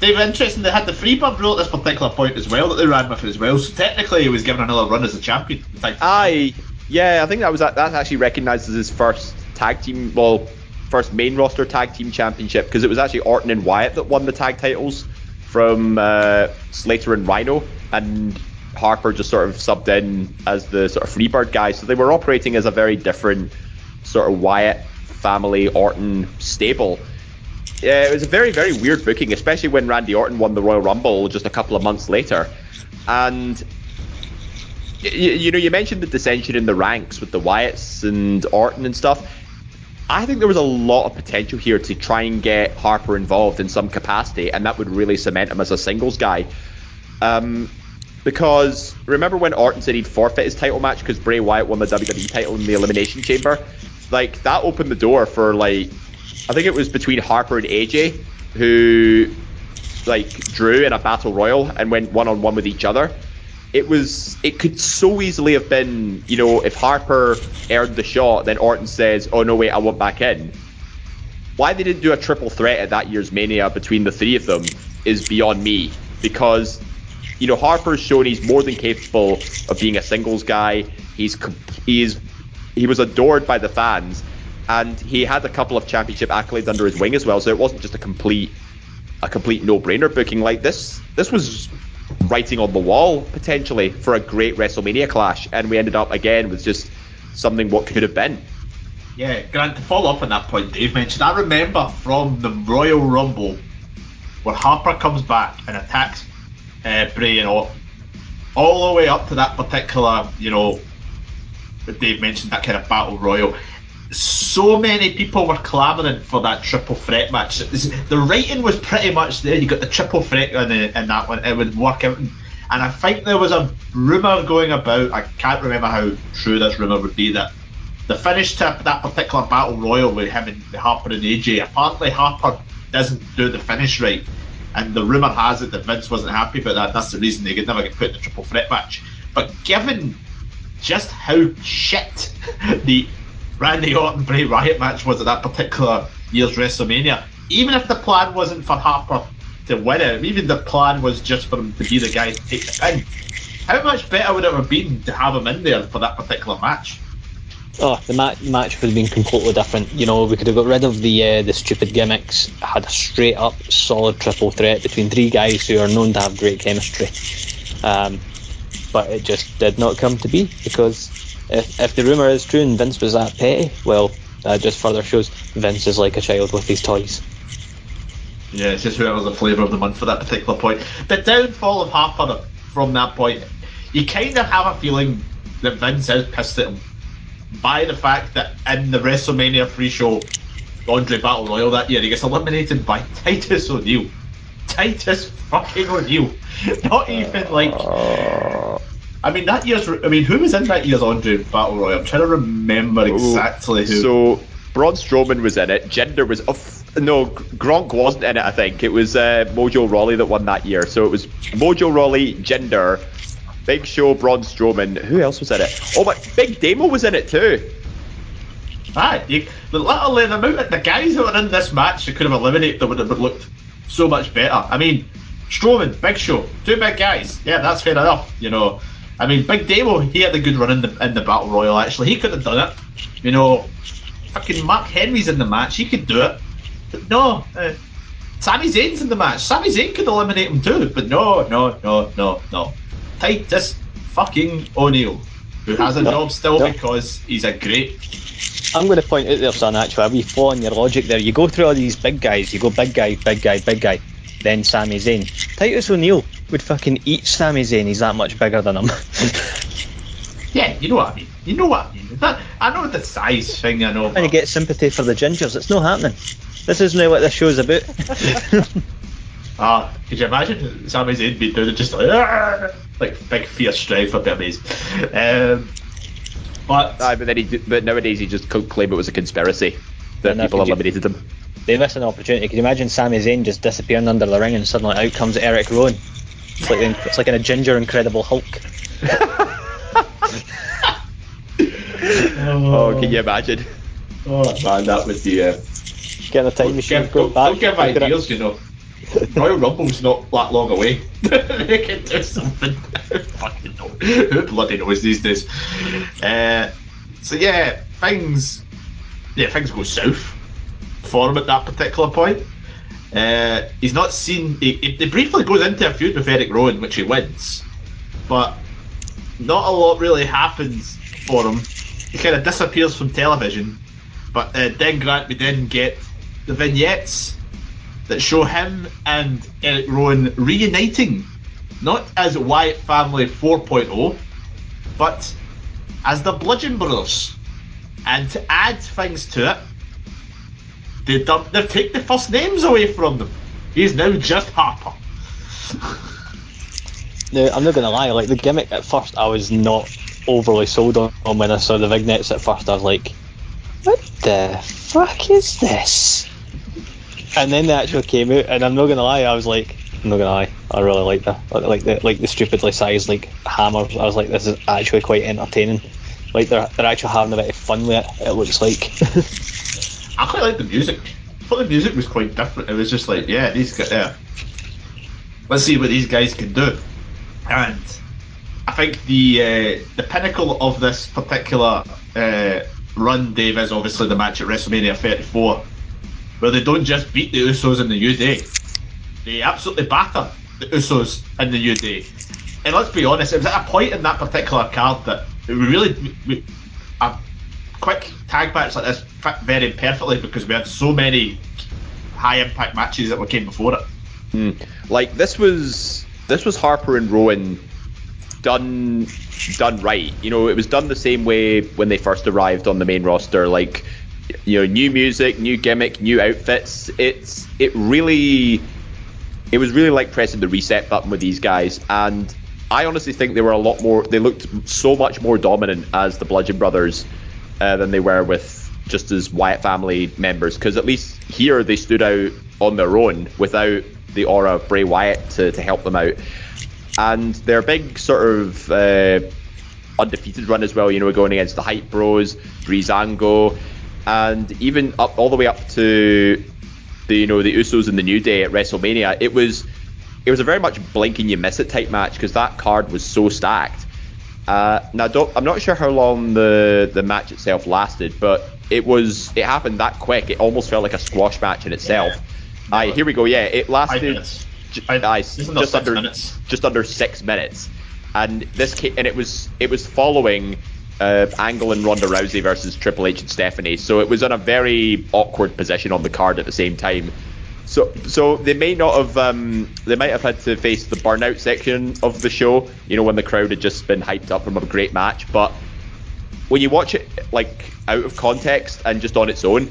they were interesting. They had the Freebird rule at this particular point as well that they ran with as well. So technically, he was given another run as a champion. Aye, yeah, I think that was that's actually recognised as his first tag team, well, first main roster tag team championship because it was actually Orton and Wyatt that won the tag titles from uh, Slater and Rhyno, and Harper just sort of subbed in as the sort of Freebird guy. So they were operating as a very different sort of Wyatt family Orton stable. Yeah, it was a very, very weird booking, especially when Randy Orton won the Royal Rumble just a couple of months later. And you, you know, you mentioned the dissension in the ranks with the Wyatts and Orton and stuff. I think there was a lot of potential here to try and get Harper involved in some capacity, and that would really cement him as a singles guy. Um, because remember when Orton said he'd forfeit his title match because Bray Wyatt won the WWE title in the Elimination Chamber? Like that opened the door for like I think it was between Harper and AJ who like drew in a battle royal and went one on one with each other. It was it could so easily have been, you know, if Harper earned the shot, then Orton says, Oh no wait, I want back in. Why they didn't do a triple threat at that year's Mania between the three of them is beyond me. Because, you know, Harper's shown he's more than capable of being a singles guy. He's he's he was adored by the fans, and he had a couple of championship accolades under his wing as well. So it wasn't just a complete a complete no-brainer booking like this. This was writing on the wall potentially for a great WrestleMania clash, and we ended up again with just something what could have been. Yeah, Grant, to follow up on that point Dave mentioned, I remember from the Royal Rumble where Harper comes back and attacks uh, Bray and Orton, all the way up to that particular, you know, that Dave mentioned, that kind of battle royal. So many people were clamouring for that triple threat match. The writing was pretty much there. You got the triple threat in, the, in that one. It would work out. And I think there was a rumour going about. I can't remember how true this rumour would be that the finish to that particular battle royal with him and Harper and AJ. Apparently Harper doesn't do the finish right, and the rumor has it that Vince wasn't happy about that. That's the reason they could never get put in the triple threat match. But given just how shit the Randy Orton Bray Wyatt match was at that particular year's WrestleMania. Even if the plan wasn't for Harper to win it, even the plan was just for him to be the guy to take the pin, how much better would it have been to have him in there for that particular match? Oh, the ma- match would have been completely different. You know, we could have got rid of the uh, the stupid gimmicks, had a straight up solid triple threat between three guys who are known to have great chemistry. Um, but it just did not come to be because if, if the rumour is true and Vince was that petty, well, that just further shows Vince is like a child with his toys. Yeah, it's just whoever's the flavour of the month for that particular point. The downfall of Harper from that point, you kind of have a feeling that Vince is pissed at him by the fact that in the WrestleMania free show, Andre Battle Royal that year, he gets eliminated by Titus O'Neil. Titus fucking O'Neil. Not even like. Oh. I mean, that year's. I mean, who was in that year's Andre Battle Royal? I'm trying to remember exactly who. So Braun Strowman was in it. Jinder was. Oh, no, Gronk wasn't in it. I think it was uh, Mojo Rawley that won that year. So it was Mojo Rawley, Jinder, Big Show, Braun Strowman. Who else was in it? Oh, but Big Damo was in it too. Ah, you, the literally the amount of the guys that were in this match that could have eliminated them would have looked so much better. I mean, Strowman, Big Show, two big guys. Yeah, that's fair enough. You know, I mean, Big Damo, he had a good run in the in the battle royal. Actually, he could have done it. You know, fucking Mark Henry's in the match. He could do it. But no, uh, Sami Zayn's in the match. Sami Zayn could eliminate him too. But no, no, no, no, no. Titus fucking O'Neil, who has a No, job still no. because he's a great. I'm going to point out there, son, actually, a wee flaw in your logic there. You go through all these big guys, you go big guy, big guy, big guy, then Sami Zayn. Titus O'Neil would fucking eat Sami Zayn, he's that much bigger than him. Yeah, you know what I mean. You know what I mean. That, I know the size thing. I know. Trying to get sympathy for the gingers, it's not happening. This isn't what this show's about. Ah, could you imagine Sami Zayn being doing it just like, "Argh!" like big fierce strife would be amazing. Um, but Aye, but then he, but nowadays he just could claim it was a conspiracy that people could you- eliminated him. They miss an opportunity. Can you imagine Sami Zayn just disappearing under the ring and suddenly out comes Eric Rowan? It's like, the- it's like in a ginger Incredible Hulk. Oh, can you imagine? oh man, that would be. Uh, Get in a time machine, give, go don't, back. don't give look at it. ideas, you know. Royal Rumble's not that long away. they can do something. Fucking know. Who bloody knows these days? Uh, so yeah, things. Yeah, things go south for him at that particular point. Uh, he's not seen. He, he, he briefly goes into a feud with Eric Rowan, which he wins, but not a lot really happens for him. He kind of disappears from television. But uh, then Grant, we then get the vignettes that show him and Eric Rowan reuniting, not as Wyatt Family 4.0, but as the Bludgeon Brothers. And to add things to it, they dump, they've taken the first names away from them. He's now just Harper. No, I'm not gonna lie. Like the gimmick at first, I was not overly sold on, on when I saw the vignettes. At first, I was like, "What the fuck is this?" And then they actually came out, and I'm not gonna lie. I was like, I'm not gonna lie. I really like that. Like the like the stupidly sized like hammers. I was like, this is actually quite entertaining. Like they're they're actually having a bit of fun with it. It looks like. I quite like the music. I thought the music was quite different. It was just like, yeah, these guys, yeah. Let's see what these guys can do. And I think the uh, the pinnacle of this particular uh, run, Dave, is obviously the match at WrestleMania 34, where they don't just beat the Usos in the New Day, they absolutely batter the Usos in the New Day. And let's be honest, it was at a point in that particular card that we really we, quick tag match like this fit very perfectly because we had so many high impact matches that were came before it. Mm. Like this was this was Harper and Rowan done done right. You know, it was done the same way when they first arrived on the main roster. Like, you know, new music, new gimmick, new outfits. It's it really it was really like pressing the reset button with these guys and I honestly think they were a lot more. They looked so much more dominant as the Bludgeon Brothers uh, than they were with just as Wyatt family members. Because at least here they stood out on their own without the aura of Bray Wyatt to, to help them out. And their big sort of uh, undefeated run as well. You know, going against the Hype Bros, Breezango, and even up all the way up to the you know the Usos and the New Day at WrestleMania. It was it was a very much blink and you miss it type match because that card was so stacked. Uh, now, I'm not sure how long the the match itself lasted, but it was it happened that quick. It almost felt like a squash match in itself. Yeah. Aye, here we go. Yeah, it lasted aye, just under minutes. just under six minutes, and this came, and it was it was following uh, Angle and Ronda Rousey versus Triple H and Stephanie. So it was in a very awkward position on the card at the same time. So, so they may not have. Um, they might have had to face the burnout section of the show. You know, when the crowd had just been hyped up from a great match. But when you watch it like out of context and just on its own,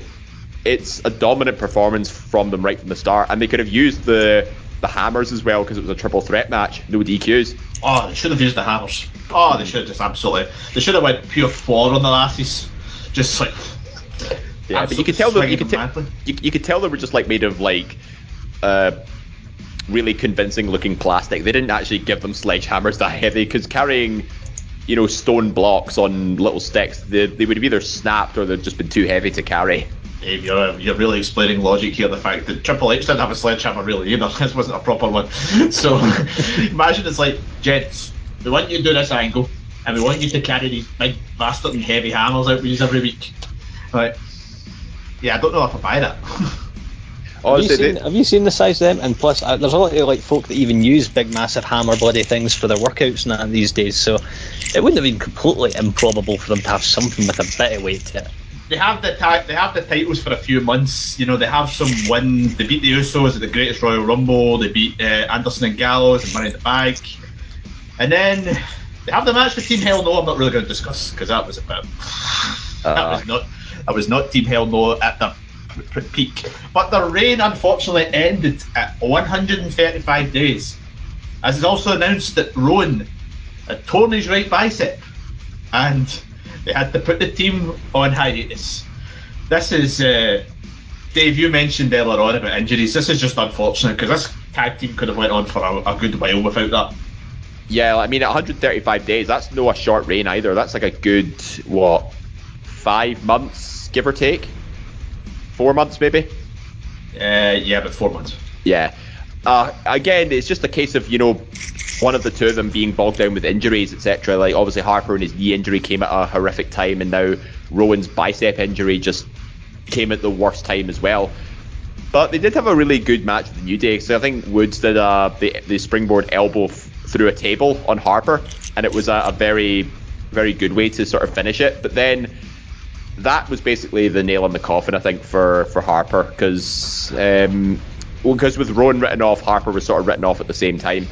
it's a dominant performance from them right from the start. And they could have used the the hammers as well because it was a triple threat match, no DQs. Oh, they should have used the hammers. Oh, they should have just absolutely. They should have went pure four on the lasses. Just like yeah, but you could tell them. You could, te- you, you could tell they were just like made of like uh, really convincing looking plastic. They didn't actually give them sledgehammers that heavy because carrying you know stone blocks on little sticks, they, they would have either snapped or they'd just been too heavy to carry. Dave, you're, you're really explaining logic here. The fact that Triple H didn't have a sledgehammer really either. This wasn't a proper one. So imagine it's like, gents, we want you to do this angle, and we want you to carry these big bastard and heavy hammers out with you every week. Right yeah, I don't know if I buy that. have, you seen, have you seen the size of them? And plus, uh, there's a lot of like folk that even use big, massive hammer bloody things for their workouts and that these days. So it wouldn't have been completely improbable for them to have something with a bit of weight to it. They have the they have the titles for a few months. You know, they have some wins. They beat the Usos at the Greatest Royal Rumble. They beat uh, Anderson and Gallows and Money in the Bank. And then they have the match with Team Hell No. I'm not really going to discuss because that was about uh, that was not I was not Team Hell No at the peak. But the reign unfortunately ended at 135 days. As is also announced that Rowan had torn his right bicep and they had to put the team on hiatus. This is, uh, Dave, you mentioned earlier on about injuries. This is just unfortunate because this tag team could have went on for a, a good while without that. Yeah, I mean, 135 days, that's no a short reign either. That's like a good, what, five months give or take. Four months, maybe. Uh, yeah, but four months. Yeah. Uh, again, it's just a case of you know one of the two of them being bogged down with injuries, etc. Like obviously Harper and his knee injury came at a horrific time, and now Rowan's bicep injury just came at the worst time as well. But they did have a really good match with the New Day. So I think Woods did uh, the, the springboard elbow f- through a table on Harper, and it was a, a very, very good way to sort of finish it. But then that was basically the nail in the coffin, I think, for for Harper because um, because with Rowan written off, Harper was sort of written off at the same time.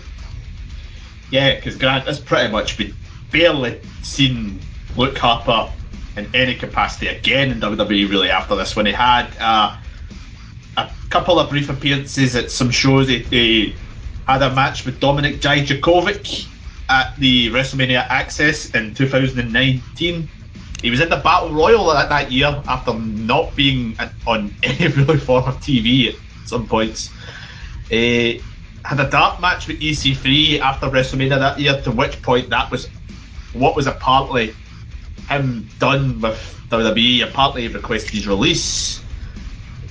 Yeah, because Grant has pretty much been barely seen Luke Harper in any capacity again in WWE really after this. When he had uh, a couple of brief appearances at some shows, he, he had a match with Dominik Dijakovic at the WrestleMania Axxess in 2019. He was in the Battle Royal that, that year after not being on any really form of TV at some points. He had a dark match with EC3 after WrestleMania that year, to which point that was what was apparently him done with WWE. Apparently, he requested his release.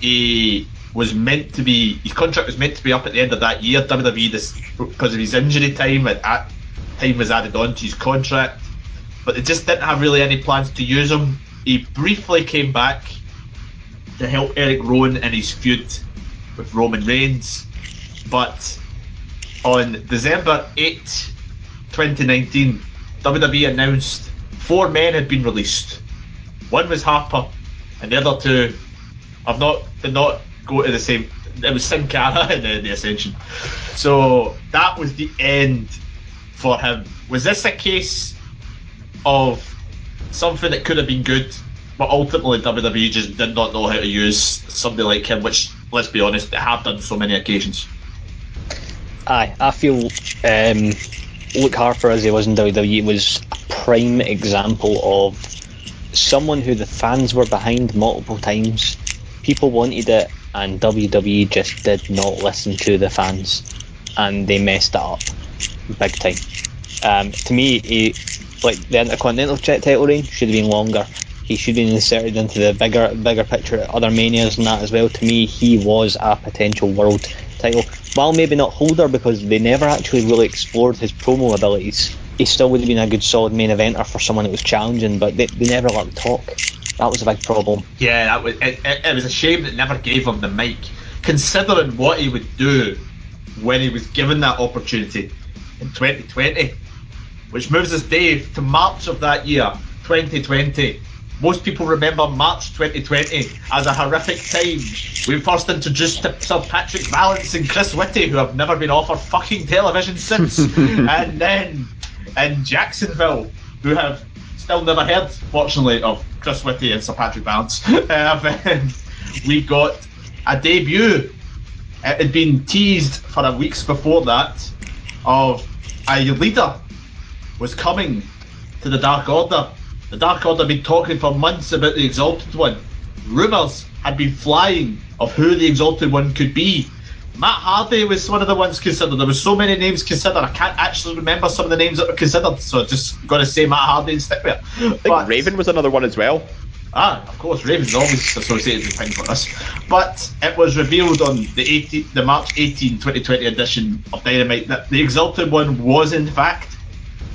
He was meant to be his contract was meant to be up at the end of that year. WWE, this, because of his injury time, at, at time was added on to his contract, but they just didn't have really any plans to use him. He briefly came back to help Eric Rowan in his feud with Roman Reigns, but on December 8, 2019, WWE announced four men had been released. One was Harper, and the other two have not did not go to the same. It was Sin Cara in the, the Ascension. So that was the end for him. Was this a case of something that could have been good, but ultimately WWE just did not know how to use somebody like him, which, let's be honest, they have done so many occasions. Aye, I feel um, Luke Harper, as he was in WWE, was a prime example of someone who the fans were behind multiple times. People wanted it, and WWE just did not listen to the fans, and they messed it up big time. Um, to me, he, like the Intercontinental title reign should have been longer. He should have been inserted into the bigger, bigger picture, other manias and that as well. To me, he was a potential world title. While maybe not holder because they never actually really explored his promo abilities, he still would have been a good solid main eventer for someone that was challenging, but they, they never let him talk. That was a big problem. Yeah, that was it, it, it was a shame that never gave him the mic, considering what he would do when he was given that opportunity in 2020. Which moves us, Dave, to March of that year, 2020. Most people remember March 2020 as a horrific time. We first introduced Sir Patrick Vallance and Chris Whitty, who have never been offered fucking television since. and then in Jacksonville, who have still never heard, fortunately, of Chris Whitty and Sir Patrick Vallance. Um, we got a debut. It had been teased for a weeks before that of a leader was coming to the Dark Order. The Dark Order had been talking for months about the Exalted One. Rumours had been flying of who the Exalted One could be. Matt Hardy was one of the ones considered. There were so many names considered. I can't actually remember some of the names that were considered, so I just got to say Matt Hardy and stick with it. I think but, Raven was another one as well. Ah, of course, Raven's always associated with things like this. But it was revealed on the 18, the March 18, 2020 edition of Dynamite that the Exalted One was in fact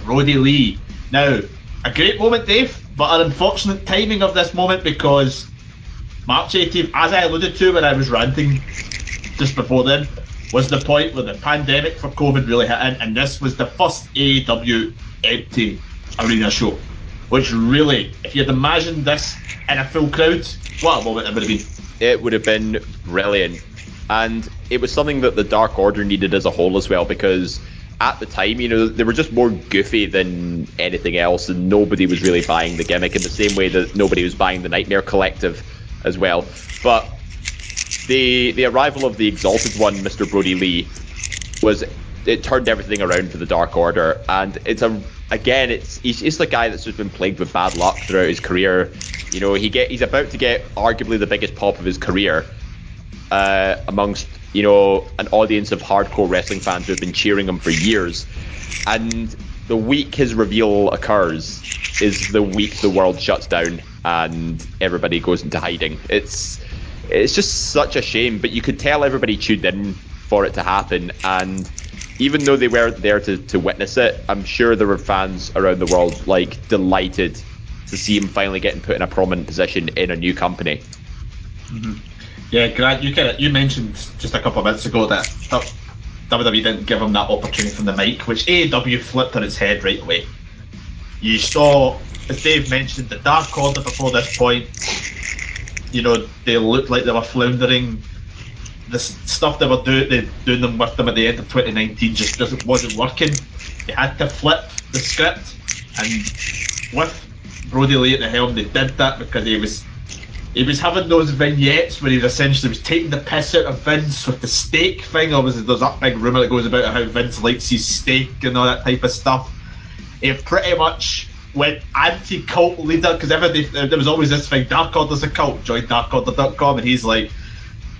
Brodie Lee. Now, a great moment, Dave, but an unfortunate timing of this moment because March 18th, as I alluded to when I was ranting just before then, was the point where the pandemic for COVID really hit in, and this was the first AEW empty arena show. Which really, if you'd imagined this in a full crowd, what a moment it would have been. It would have been brilliant. And it was something that the Dark Order needed as a whole as well because at the time, you know, they were just more goofy than anything else, and nobody was really buying the gimmick in the same way that nobody was buying the Nightmare Collective as well. But the the arrival of the Exalted One, Mr. Brodie Lee, was it turned everything around for the Dark Order, and it's a again, it's he's, he's the guy that's just been plagued with bad luck throughout his career. You know, he get he's about to get arguably the biggest pop of his career uh, amongst you know an audience of hardcore wrestling fans who have been cheering him for years, and the week his reveal occurs is the week the world shuts down and everybody goes into hiding. It's it's just such a shame, but you could tell everybody tuned in for it to happen and even though they weren't there to, to witness it, I'm sure there were fans around the world like delighted to see him finally getting put in a prominent position in a new company. Mm-hmm. Yeah, Grant, you kind of, you mentioned just a couple of minutes ago that WWE didn't give him that opportunity from the mic, which AEW flipped on its head right away. You saw, as Dave mentioned, the Dark Order before this point. You know, they looked like they were floundering. the stuff they were doing, they, doing them with them at the end of 2019 just doesn't wasn't working. They had to flip the script, and with Brodie Lee at the helm, they did that because he was he was having those vignettes where he essentially was taking the piss out of Vince with the steak thing. Obviously, there's that big rumor that goes about how Vince likes his steak and all that type of stuff. He pretty much went anti-cult leader because uh, there was always this thing. Dark Order's a cult. Join DarkOrder.com, and he's like,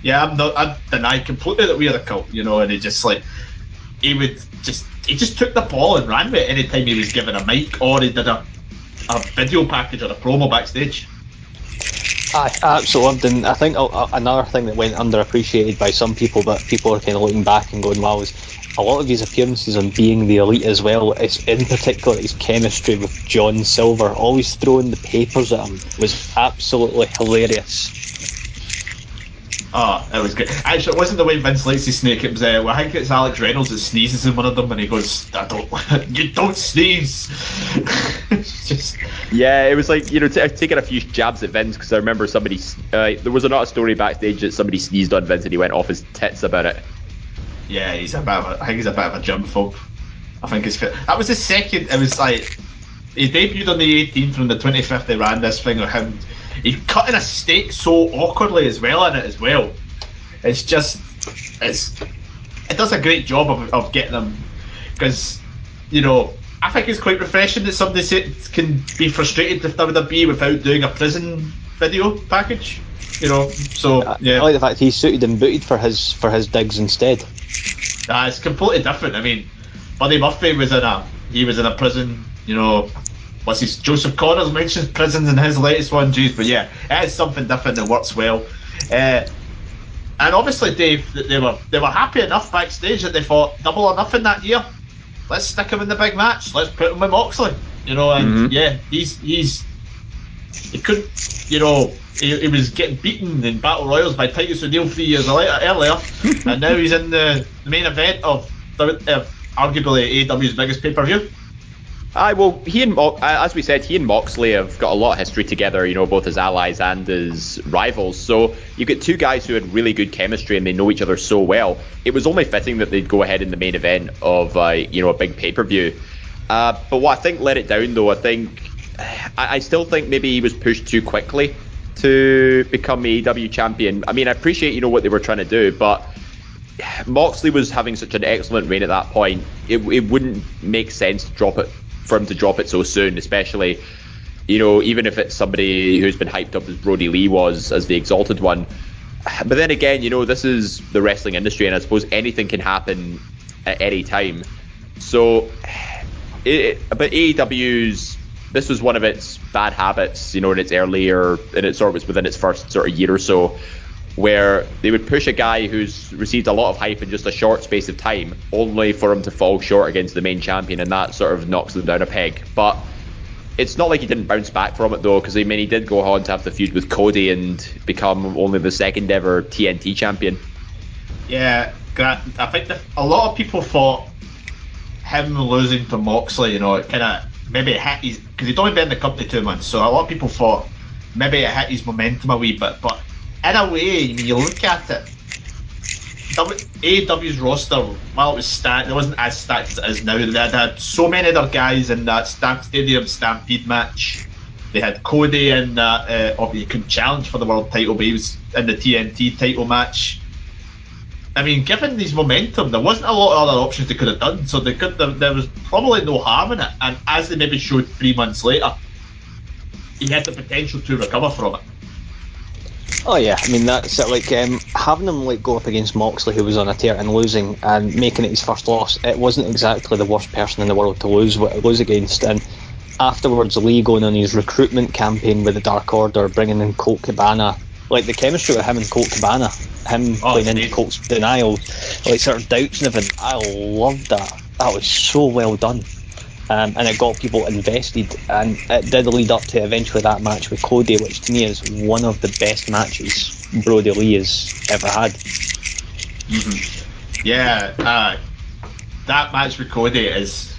"Yeah, I'm not. I deny completely that we are a cult," you know. And he just like he would just he just took the ball and ran with it anytime he was given a mic or he did a a video package or a promo backstage. I absolutely and I think another thing that went underappreciated by some people, but people are kind of looking back and going, "Wow," is a lot of his appearances on being the elite as well. It's in particular his chemistry with John Silver, always throwing the papers at him, was absolutely hilarious. Oh, it was good. Actually, it wasn't the way Vince likes to snake. It was, uh, well, I think it's Alex Reynolds that sneezes in one of them, and he goes, "I don't, you don't sneeze." just yeah, it was like you know t- taking a few jabs at Vince because I remember somebody uh, there was another story backstage that somebody sneezed on Vince and he went off his tits about it. Yeah, he's a bit of a, I think he's a bit of a jump germphobe. I think it's that was the second. It was like he debuted on the 18th from the 25th. They ran this thing of him. He cutting a steak so awkwardly as well in it as well. It's just it's it does a great job of, of getting them because you know I think it's quite refreshing that somebody can be frustrated with WWE without doing a prison video package. You know, so yeah. I like the fact he's suited and booted for his for his digs instead. Nah, it's completely different. I mean, Buddy Murphy was in a he was in a prison. You know, what's his Joseph Connors mentions prisons in his latest one. Jeez, but yeah, it is something different that works well. Uh, and obviously, Dave, they were they were happy enough backstage that they thought double or nothing that year. Let's stick him in the big match. Let's put him with Moxley. You know, and mm-hmm. yeah, he's he's he couldn't. You know, he, he, was getting beaten in battle royals by Titus O'Neil three years later, earlier, and now he's in the, main event of, of arguably AEW's biggest pay per view. Aye, well, he and Mo- as we said, he and Moxley have got a lot of history together. You know, both as allies and as rivals. So you get two guys who had really good chemistry and they know each other so well. It was only fitting that they'd go ahead in the main event of uh, you know a big pay per view. Uh, but what I think let it down, though, I think I, I still think maybe he was pushed too quickly to become AEW champion. I mean, I appreciate you know what they were trying to do, but Moxley was having such an excellent reign at that point. It, it wouldn't make sense to drop it for him to drop it so soon, especially you know even if it's somebody who's been hyped up as Brodie Lee was as the exalted one. But then again, you know this is the wrestling industry, and I suppose anything can happen at any time. So, it, but AEW's this was one of its bad habits, you know, in its earlier, in its sort of within its first sort of year or so, where they would push a guy who's received a lot of hype in just a short space of time, only for him to fall short against the main champion, and that sort of knocks them down a peg. But it's not like he didn't bounce back from it though, because I mean he did go on to have the feud with Cody and become only the second ever TNT champion. Yeah, Grant. I think a lot of people thought him losing to Moxley, you know, it kind of maybe it hit his because he'd only been in the company two months, so a lot of people thought maybe it hit his momentum a wee bit. But in a way, when you look at it, AEW's roster, while it was stacked, it wasn't as stacked as it is now. They had, had so many other guys in that Stamp Stadium Stampede match. They had Cody in that, uh, obviously, couldn't challenge for the world title, but he was in the TNT title match. I mean, given these momentum, there wasn't a lot of other options they could have done, so they could there, there was probably no harm in it. And as they maybe showed three months later, he had the potential to recover from it. Oh yeah, I mean that's it. Like um, having him like go up against Moxley, who was on a tear and losing, and making it his first loss. It wasn't exactly the worst person in the world to lose lose against. And afterwards, Lee going on his recruitment campaign with the Dark Order, bringing in Colt Cabana like the chemistry with him and Colt Cabana, him oh, playing into Colt's denial, like sort of doubts and everything. I loved that. That was so well done. Um, and it got people invested, and it did lead up to eventually that match with Cody, which to me is one of the best matches Brodie Lee has ever had. Mm-hmm. Yeah, uh, that match with Cody is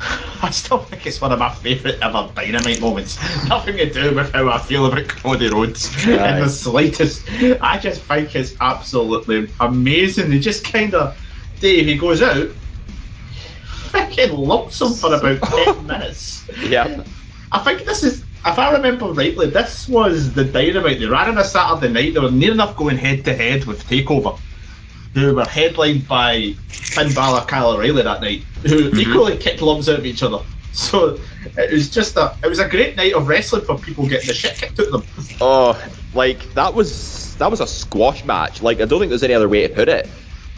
I still think it's one of my favourite ever Dynamite moments. Nothing to do with how I feel about Cody Rhodes in the slightest. I just think it's absolutely amazing. He just kind of, Dave, he goes out, fucking lumps him for about 10 minutes. Yeah. I think this is, if I remember rightly, this was the Dynamite. They ran on a Saturday night. They were near enough going head to head with Takeover, who were headlined by Finn Balor, Kyle O'Reilly that night, who mm-hmm. equally kicked lumps out of each other. So it was just a, it was a great night of wrestling for people getting the shit kicked out of them. Oh, like that was that was a squash match. Like I don't think there's any other way to put it.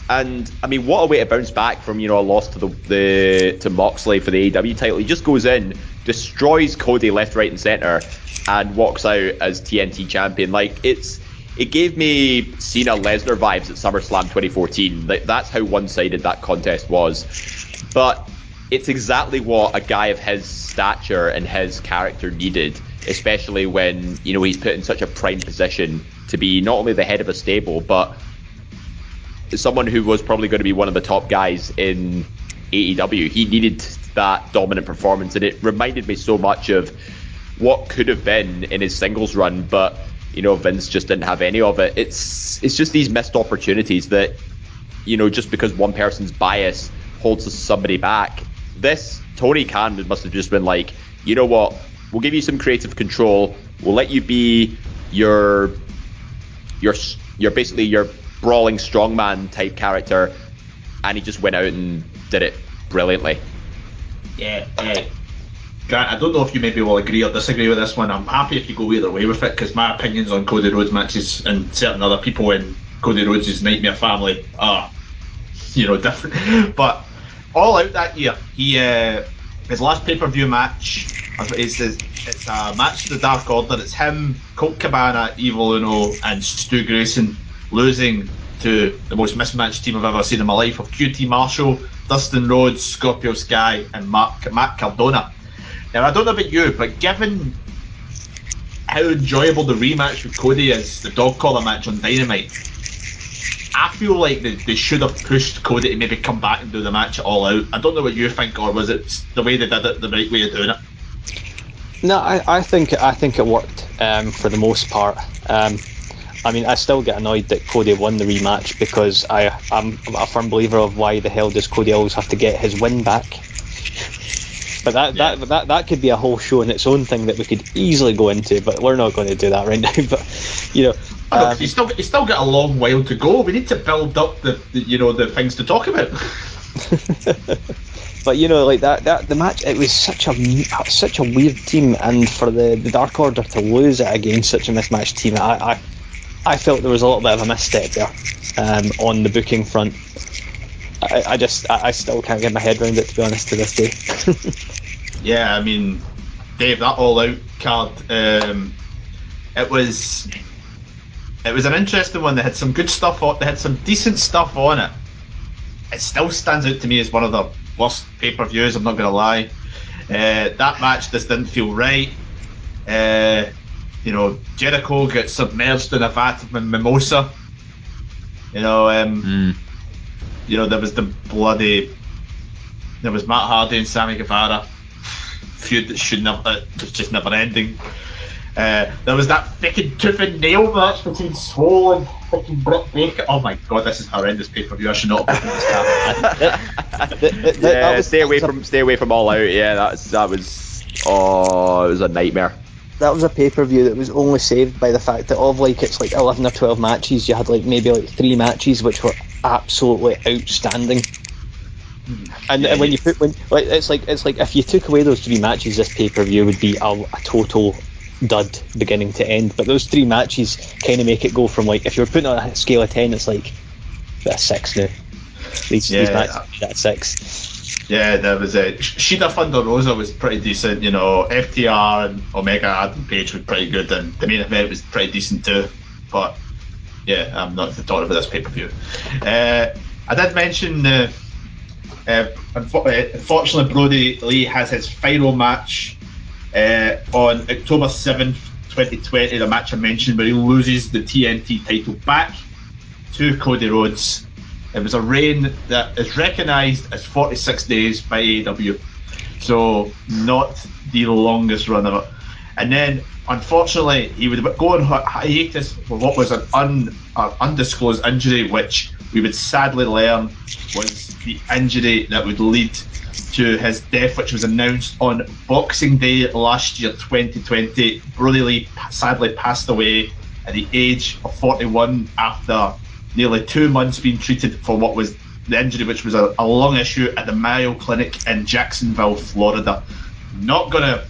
And I mean, what a way to bounce back from you know a loss to the, the to Moxley for the AEW title. He just goes in, destroys Cody left, right, and center, and walks out as TNT champion. Like it's it gave me Cena Lesnar vibes at SummerSlam 2014. Like that's how one-sided that contest was. But it's exactly what a guy of his stature and his character needed, especially when you know he's put in such a prime position to be not only the head of a stable, but someone who was probably going to be one of the top guys in AEW. He needed that dominant performance, and it reminded me so much of what could have been in his singles run, but you know Vince just didn't have any of it. It's it's just these missed opportunities that you know just because one person's bias holds somebody back. This Tony Khan must have just been like, you know what, we'll give you some creative control. We'll let you be your your your basically your brawling strongman type character, and he just went out and did it brilliantly. Yeah, uh, Grant, I don't know if you maybe will agree or disagree with this one. I'm happy if you go either way with it because my opinions on Cody Rhodes matches and certain other people in Cody Rhodes' Nightmare family are, you know, different. But all out that year, he uh, his last pay per view match. It's, it's a match to the Dark Order. It's him, Colt Cabana, Evil Uno, and Stu Grayson losing to the most mismatched team I've ever seen in my life of QT Marshall, Dustin Rhodes, Scorpio Sky, and Mark, Matt Cardona. Now, I don't know about you, but given how enjoyable the rematch with Cody is, the dog collar match on Dynamite, I feel like they, they should have pushed Cody to maybe come back and do the match all out. I don't know what you think, or was it the way they did it the right way of doing it? No, I, I think I think it worked um, for the most part. Um, I mean, I still get annoyed that Cody won the rematch because I I'm a firm believer of why the hell does Cody always have to get his win back. But that, Yeah. that that that could be a whole show in its own thing that we could easily go into, but we're not going to do that right now. But you know, I know, um, you still you still got a long while to go. We need to build up the, the you know the things to talk about. but you know, like that, that the match, it was such a such a weird team, and for the, the Dark Order to lose it against such a mismatched team, I, I I felt there was a little bit of a misstep there um, on the booking front. I, I just I, I still can't get my head around it to be honest to this day. yeah, I mean, Dave, that all out card, um, it was it was an interesting one. They had some good stuff on. They had some decent stuff on it. It still stands out to me as one of the worst pay per views. I'm not going to lie. Uh, that match just didn't feel right. Uh, you know, Jericho gets submerged in a vat of mimosa. You know, um, you know there was the bloody. There was Matt Hardy and Sammy Guevara feud that should never, uh, was just never ending. Uh, there was that fucking tooth and nail match between Swole and fucking Britt Baker. Oh my god, this is horrendous pay per view. I should not have opened this Yeah, that was- stay away that a- from stay away from all out. Yeah, that's that was oh, it was a nightmare. That was a pay per view that was only saved by the fact that of like it's like eleven or twelve matches, you had like maybe like three matches which were absolutely outstanding. And, Yeah, and when you- put when like it's like it's like if you took away those three matches, this pay per view would be a, a total dud beginning to end. But those three matches kind of make it go from like if you're putting on a scale of ten, it's like a six now. These, Yeah. these matches are at six. Yeah, there was a Shida Thunder Rosa was pretty decent. You know, FTR and Omega Adam Page was pretty good, and the main event was pretty decent too. But yeah, I'm not talking about this pay per view. Uh, I did mention uh, uh, unfortunately Brodie Lee has his final match uh, on October seventh, 2020. The match I mentioned, where he loses the TNT title back to Cody Rhodes. It was a reign that is recognised as 46 days by AEW. So not the longest run of it. And then, unfortunately, he would go on hiatus for what was an un, uh, undisclosed injury, which we would sadly learn was the injury that would lead to his death, which was announced on Boxing Day last year, 2020. Brodie Lee sadly passed away at the age of 41 after nearly two months being treated for what was the injury, which was a, a lung issue at the Mayo Clinic in Jacksonville, Florida. Not going to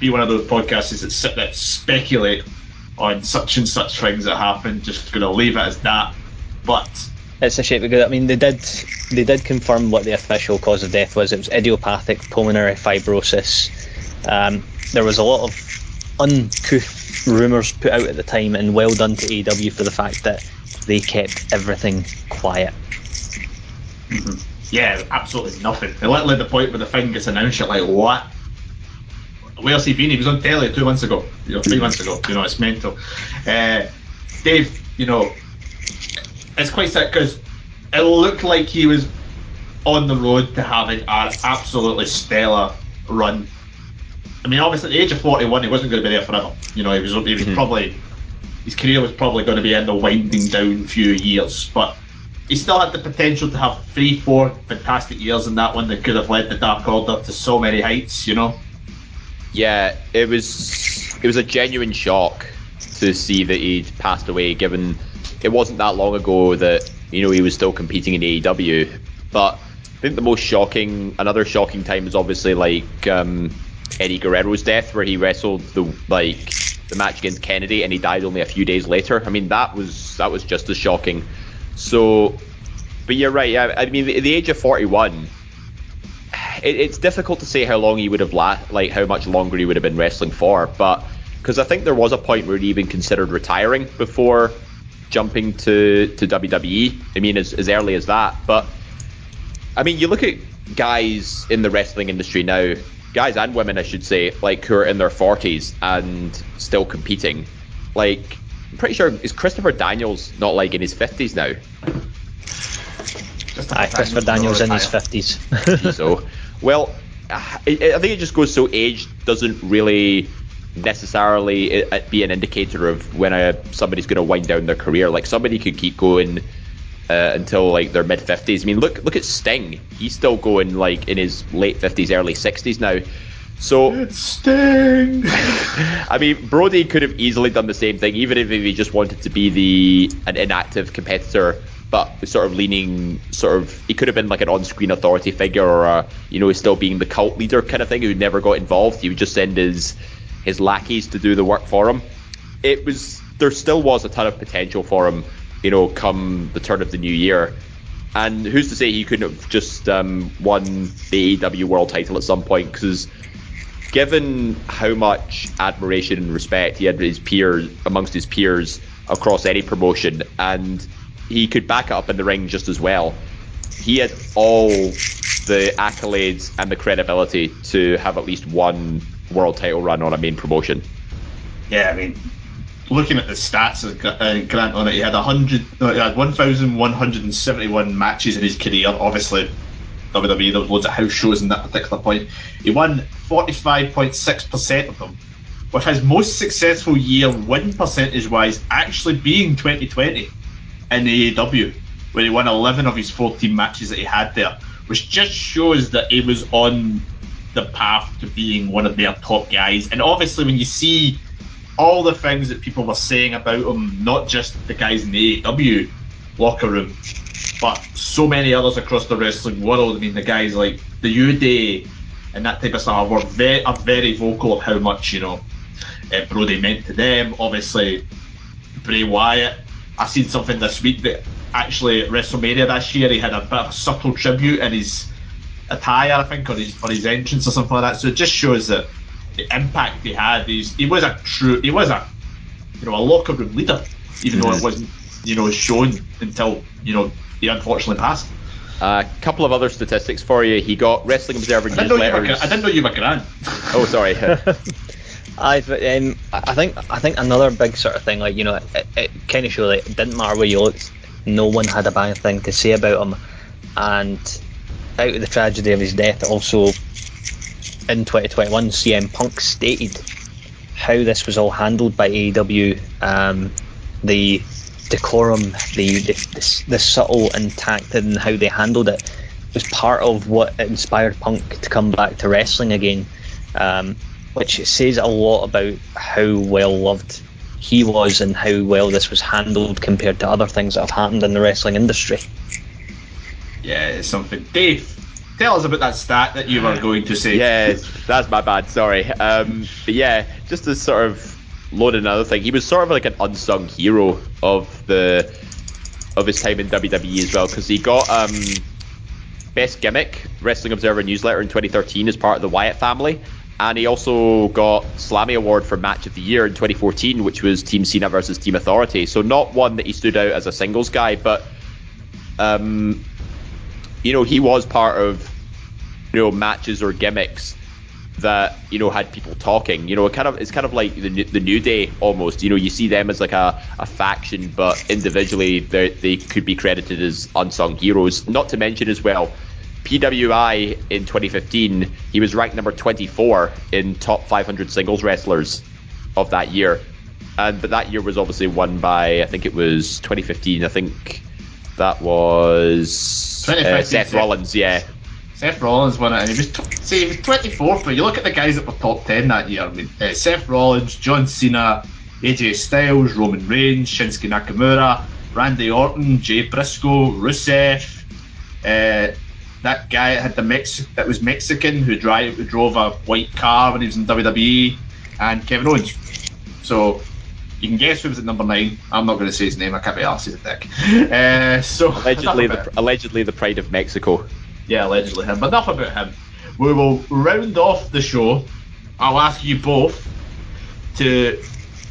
be one of those podcasts that sit there speculate on such and such things that happened. Just going to leave it as that. But it's a shame because I mean they did they did confirm what the official cause of death was. It was idiopathic pulmonary fibrosis. Um, there was a lot of uncouth rumours put out at the time, and well done to AEW for the fact that they kept everything quiet. Mm-hmm. Yeah, absolutely nothing. And literally the point where the thing gets announced, you're like, what? Where's he been? He was on telly two months ago, you know, three months ago. You know, it's mental. Uh, Dave, you know, it's quite sad because it looked like he was on the road to having an absolutely stellar run. I mean, obviously at the age of 41, he wasn't going to be there forever. You know, he was, he was mm-hmm. probably his career was probably going to be in the winding down few years, but he still had the potential to have three, four fantastic years in that one that could have led the Dark Order to so many heights. You know. Yeah, it was it was a genuine shock to see that he'd passed away, given it wasn't that long ago that you know he was still competing in AEW. But I think the most shocking, another shocking time is obviously like um, Eddie Guerrero's death, where he wrestled the like the match against Kennedy and he died only a few days later. I mean that was that was just as shocking. So, but you're right. I, I mean, at the age of 41, it, it's difficult to say how long he would have la- like how much longer he would have been wrestling for, but because I think there was a point where he even considered retiring before jumping to, to WWE. I mean, as, as early as that. But, I mean, you look at guys in the wrestling industry now, guys and women, I should say, like who are in their 40s and still competing. Like, I'm pretty sure, is Christopher Daniels not like in his 50s now? Aye, Christopher Daniels in his 50s. so, well, I, I think it just goes so age doesn't really necessarily be an indicator of when a, somebody's going to wind down their career. Like somebody could keep going uh, until like their mid fifties. I mean, look look at Sting. He's still going like in his late fifties, early sixties now. So it's Sting. I mean, Brodie could have easily done the same thing, even if he just wanted to be the an inactive competitor. But sort of leaning, sort of, he could have been like an on-screen authority figure, or a, you know, still being the cult leader kind of thing, who never got involved. He would just send his his lackeys to do the work for him. It was there still was a ton of potential for him, you know, come the turn of the new year. And who's to say he couldn't have just um, won the AEW World Title at some point? Because given how much admiration and respect he had his peers amongst his peers across any promotion, and he could back it up in the ring just as well. He had all the accolades and the credibility to have at least one world title run on a main promotion. Yeah, I mean, looking at the stats of uh, Grant on it, he had hundred, no, he had one thousand one hundred and seventy-one matches in his career. Obviously, WWE there was loads of house shows in that particular point. He won forty-five point six percent of them, with his most successful year win percentage-wise actually being 2020 in the AEW, where he won eleven of his fourteen matches that he had there, which just shows that he was on the path to being one of their top guys. And obviously, when you see all the things that people were saying about him, not just the guys in the AEW locker room, but so many others across the wrestling world. I mean, the guys like the Uday and that type of stuff were very, are very vocal of how much you know uh, Brodie meant to them. Obviously, Bray Wyatt. I seen something this week that actually at WrestleMania this year he had a bit of a subtle tribute in his attire, I think, or his or his entrance or something like that. So it just shows that the impact he had. He's, he was a true, he was a you know a locker room leader, even mm-hmm. though it mm-hmm. wasn't you know shown until you know he unfortunately passed. A uh, couple of other statistics for you. He got Wrestling Observer I newsletters. I didn't know you were Grant. oh, sorry. I've, um, I think I think another big sort of thing, like you know, it, it kind of showed that it didn't matter where you looked, no one had a bad thing to say about him, and out of the tragedy of his death, it also in 2021, CM Punk stated how this was all handled by AEW, um, the decorum, the the, the the subtle and tact and how they handled it was part of what inspired Punk to come back to wrestling again, um, which says a lot about how well loved he was and how well this was handled compared to other things that have happened in the wrestling industry. Yeah, it's something. Dave, tell us about that stat that you were going to say. Yeah, that's my bad. Sorry. Um, but yeah, just to sort of load another thing, he was sort of like an unsung hero of the of his time in WWE as well because he got um, best gimmick Wrestling Observer newsletter in 2013 as part of the Wyatt family. And he also got Slammy Award for Match of the Year in 2014, which was Team Cena versus Team Authority. So not one that he stood out as a singles guy, but um, you know, he was part of you know matches or gimmicks that you know had people talking. You know, it kind of it's kind of like the the New Day almost. You know, you see them as like a, a faction, but individually they they could be credited as unsung heroes. Not to mention as well. PWI in 2015, he was ranked number 24 in top 500 singles wrestlers of that year. And but that year was obviously won by I think it was 2015. I think that was uh, 2015, Seth Seth. Rollins. Yeah, Seth Rollins won it, and he was t- see he was 24th. But you look at the guys that were top 10 that year. I mean, uh, Seth Rollins, John Cena, AJ Styles, Roman Reigns, Shinsuke Nakamura, Randy Orton, Jay Briscoe, Rusev. Uh, that guy that had the Mex that was Mexican who drive who drove a white car when he was in WWE, and Kevin Owens. So you can guess who was at number nine. I'm not going to say his name. I can't be arsed. He's a dick. Uh, so allegedly the allegedly the pride of Mexico. Yeah, allegedly him. But enough about him. We will round off the show. I'll ask you both to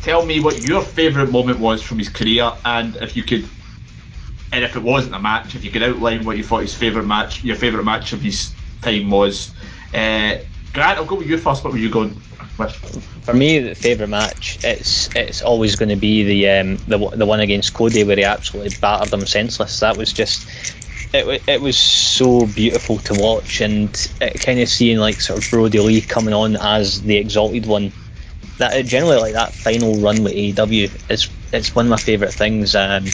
tell me what your favourite moment was from his career, and if you could, and if it wasn't a match, if you could outline what you thought his favourite match, your favourite match of his time was. Uh, Grant, I'll go with you first. What were you going with? For me, the favourite match, it's it's always going to be the um, the the one against Cody where he absolutely battered him senseless. That was just it. It was so beautiful to watch, and it kind of seeing like sort of Brodie Lee coming on as the exalted one. That it generally like that final run with AEW is it's one of my favourite things. Um,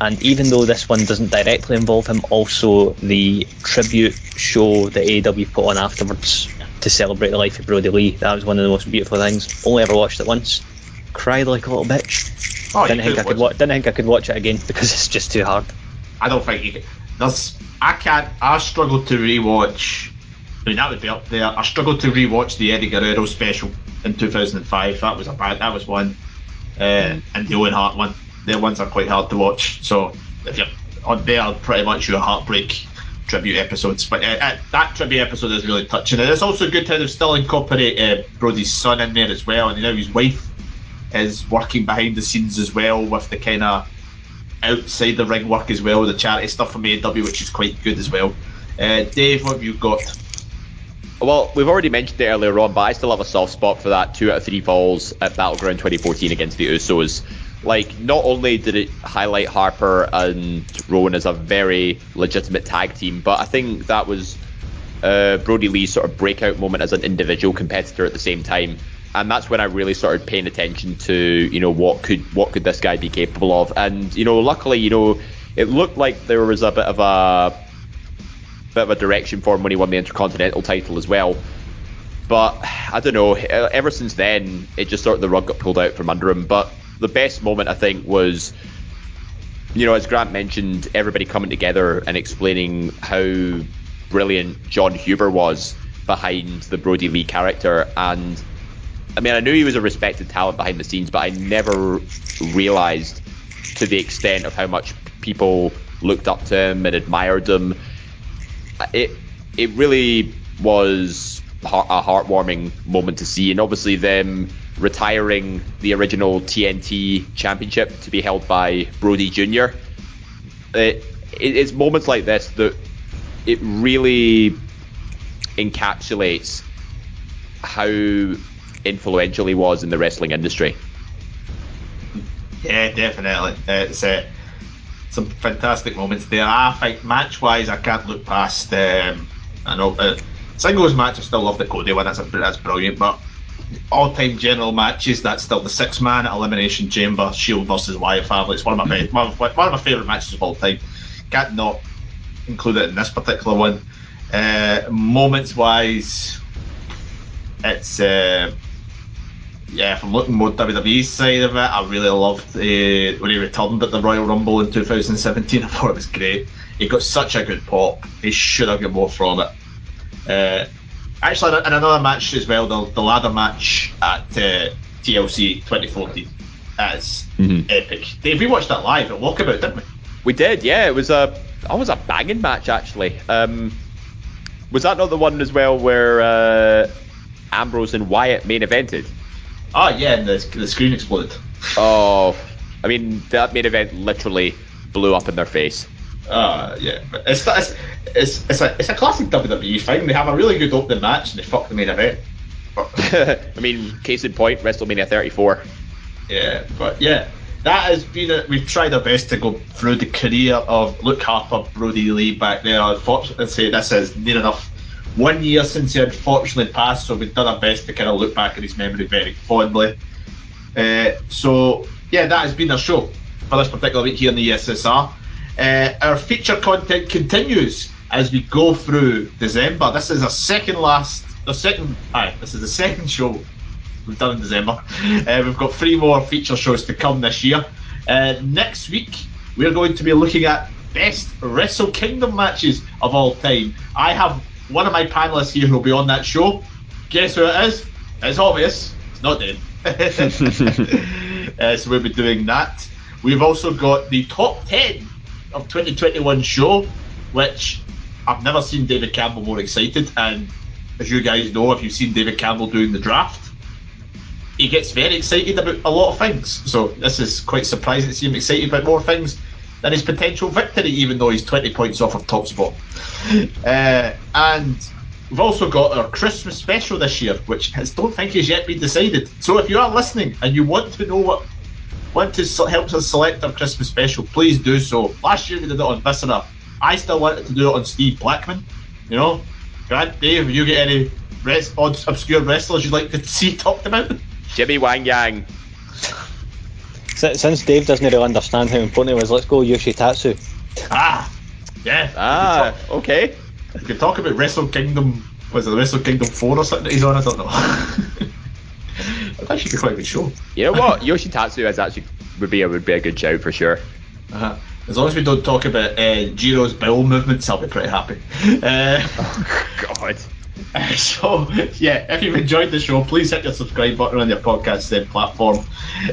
and even though this one doesn't directly involve him, also the tribute show that AEW put on afterwards to celebrate the life of Brodie Lee. That was one of the most beautiful things. Only ever watched it once. Cried like a little bitch. Oh, didn't think I could could watch wa- didn't think I could watch it again because it's just too hard. I don't think you can. There's, I can't. I struggle to rewatch. I mean, that would be up there. I struggled to rewatch the Eddie Guerrero special in 2005. That was a bad. That was one, uh, and the Owen Hart one. Their ones are quite hard to watch. So if you're on there, pretty much your heartbreak tribute episodes. But uh, uh, that tribute episode is really touching, and it's also good how they've still incorporate uh, Brodie's son in there as well, and you know his wife is working behind the scenes as well with the kind of outside the ring work as well, the charity stuff from AW, which is quite good as well. Uh, Dave, what have you got? Well, we've already mentioned it earlier on, but I still have a soft spot for that two out of three falls at Battleground 2014 against the Usos. Like, not only did it highlight Harper and Rowan as a very legitimate tag team, but I think that was uh, Brodie Lee's sort of breakout moment as an individual competitor at the same time. And that's when I really started paying attention to, you know, what could what could this guy be capable of. And you know, luckily, you know, it looked like there was a bit of a bit of a direction for him when he won the Intercontinental title as well. But I don't know. Ever since then, it just sort of the rug got pulled out from under him. But the best moment I think was, you know, as Grant mentioned, everybody coming together and explaining how brilliant Jon Huber was behind the Brodie Lee character. And I mean, I knew he was a respected talent behind the scenes, but I never realized to the extent of how much people looked up to him and admired him it it really was a heartwarming moment to see, and obviously them retiring the original TNT championship to be held by Brodie Jr. It, it, it's moments like this that it really encapsulates how influential he was in the wrestling industry. Yeah, definitely. It's uh, some fantastic moments there. I think match wise, I can't look past. Um, I know uh, Singles match, I still love the Cody one. That's a, that's brilliant. But all-time general matches, that's still the six-man elimination chamber, Shield versus Wyatt family. It's one of my one of, one of my favourite matches of all time. Can't not include it in this particular one. Uh, moments-wise, it's uh, yeah. From looking more WWE side of it, I really loved uh, when he returned at the Royal Rumble in 2017. I thought it was great. He got such a good pop. He should have got more from it. Uh, actually, in another match as well, the, the ladder match at uh, TLC 2014. That's Mhm. epic. Dave, we watched that live at Walkabout, didn't we? We did, yeah. It was a almost a banging match actually. Um, was that not the one as well where uh, Ambrose and Wyatt main evented? Oh yeah, and the, the screen exploded. Oh, I mean that main event literally blew up in their face. Uh, yeah, it's, it's, it's, it's, a, it's a classic WWE thing. They have a really good opening match and they fuck the main event. I mean, case in point, WrestleMania 34. yeah, but yeah, that has been. A, we've tried our best to go through the career of Luke Harper, Brodie Lee back there. Unfortunately, say this is near enough one year since he unfortunately passed, so we've done our best to kind of look back at his memory very fondly. Uh, so yeah, that has been our show for this particular week here in the ESSR. Uh, our feature content continues as we go through December. This is our second last, the second, aye, this is the second show we've done in December. Uh, we've got three more feature shows to come this year. Uh, next week, we're going to be looking at best Wrestle Kingdom matches of all time. I have one of my panelists here who will be on that show. Guess who it is? It's obvious. It's not Dave. uh, so we'll be doing that. We've also got the top 10 of 2021 show, which I've never seen David Campbell more excited. And as you guys know, if you've seen David Campbell doing the draft, he gets very excited about a lot of things. So this is quite surprising to see him excited about more things than his potential victory, even though he's 20 points off of top spot. Uh, and we've also got our Christmas special this year, which I don't think has yet been decided. So if you are listening and you want to know what want to help us select our Christmas special, please do so. Last year we did it on Viscera. I still wanted to do it on Steve Blackman. You know, Grant, Dave, you get any res- obscure wrestlers you'd like to see talked about? Jimmy Wang Yang. Si- Since Dave doesn't really understand how important it was, let's go Yoshi Tatsu. Ah, yeah. Ah, okay. We could talk about Wrestle Kingdom. Was it Wrestle Kingdom 4 or something that he's on? I don't know. That'd actually be quite a good show. You know what? Yoshi Tatsu is actually would be a would be a good shout for sure. Uh-huh. As long as we don't talk about uh, Jiro's bowel movements, I'll be pretty happy. Uh, God. so, yeah, if you've enjoyed the show, please hit your subscribe button on your podcast uh, platform.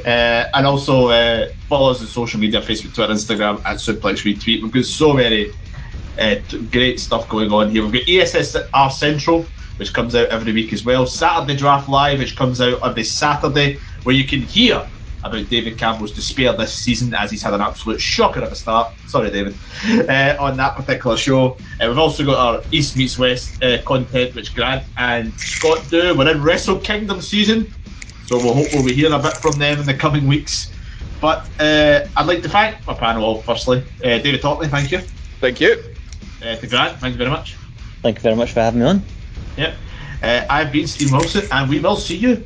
Uh, and also uh, follow us on social media Facebook, Twitter, Instagram at Suplex Retweet. We've got so many uh, great stuff going on here. We've got ESSR Central, which comes out every week as well. Saturday Draft Live, which comes out every Saturday, where you can hear about David Campbell's despair this season as he's had an absolute shocker at the start. Sorry, David. Uh, on that particular show. Uh, we've also got our East meets West uh, content, which Grant and Scott do. We're in Wrestle Kingdom season, so we'll hope we'll be hearing a bit from them in the coming weeks. But uh, I'd like to thank my panel, all firstly. Uh, David Topley, thank you. Thank you. Uh, to Grant, thank you very much. Thank you very much for having me on. Yep. Uh, I've been Steve Wilson, and we will see you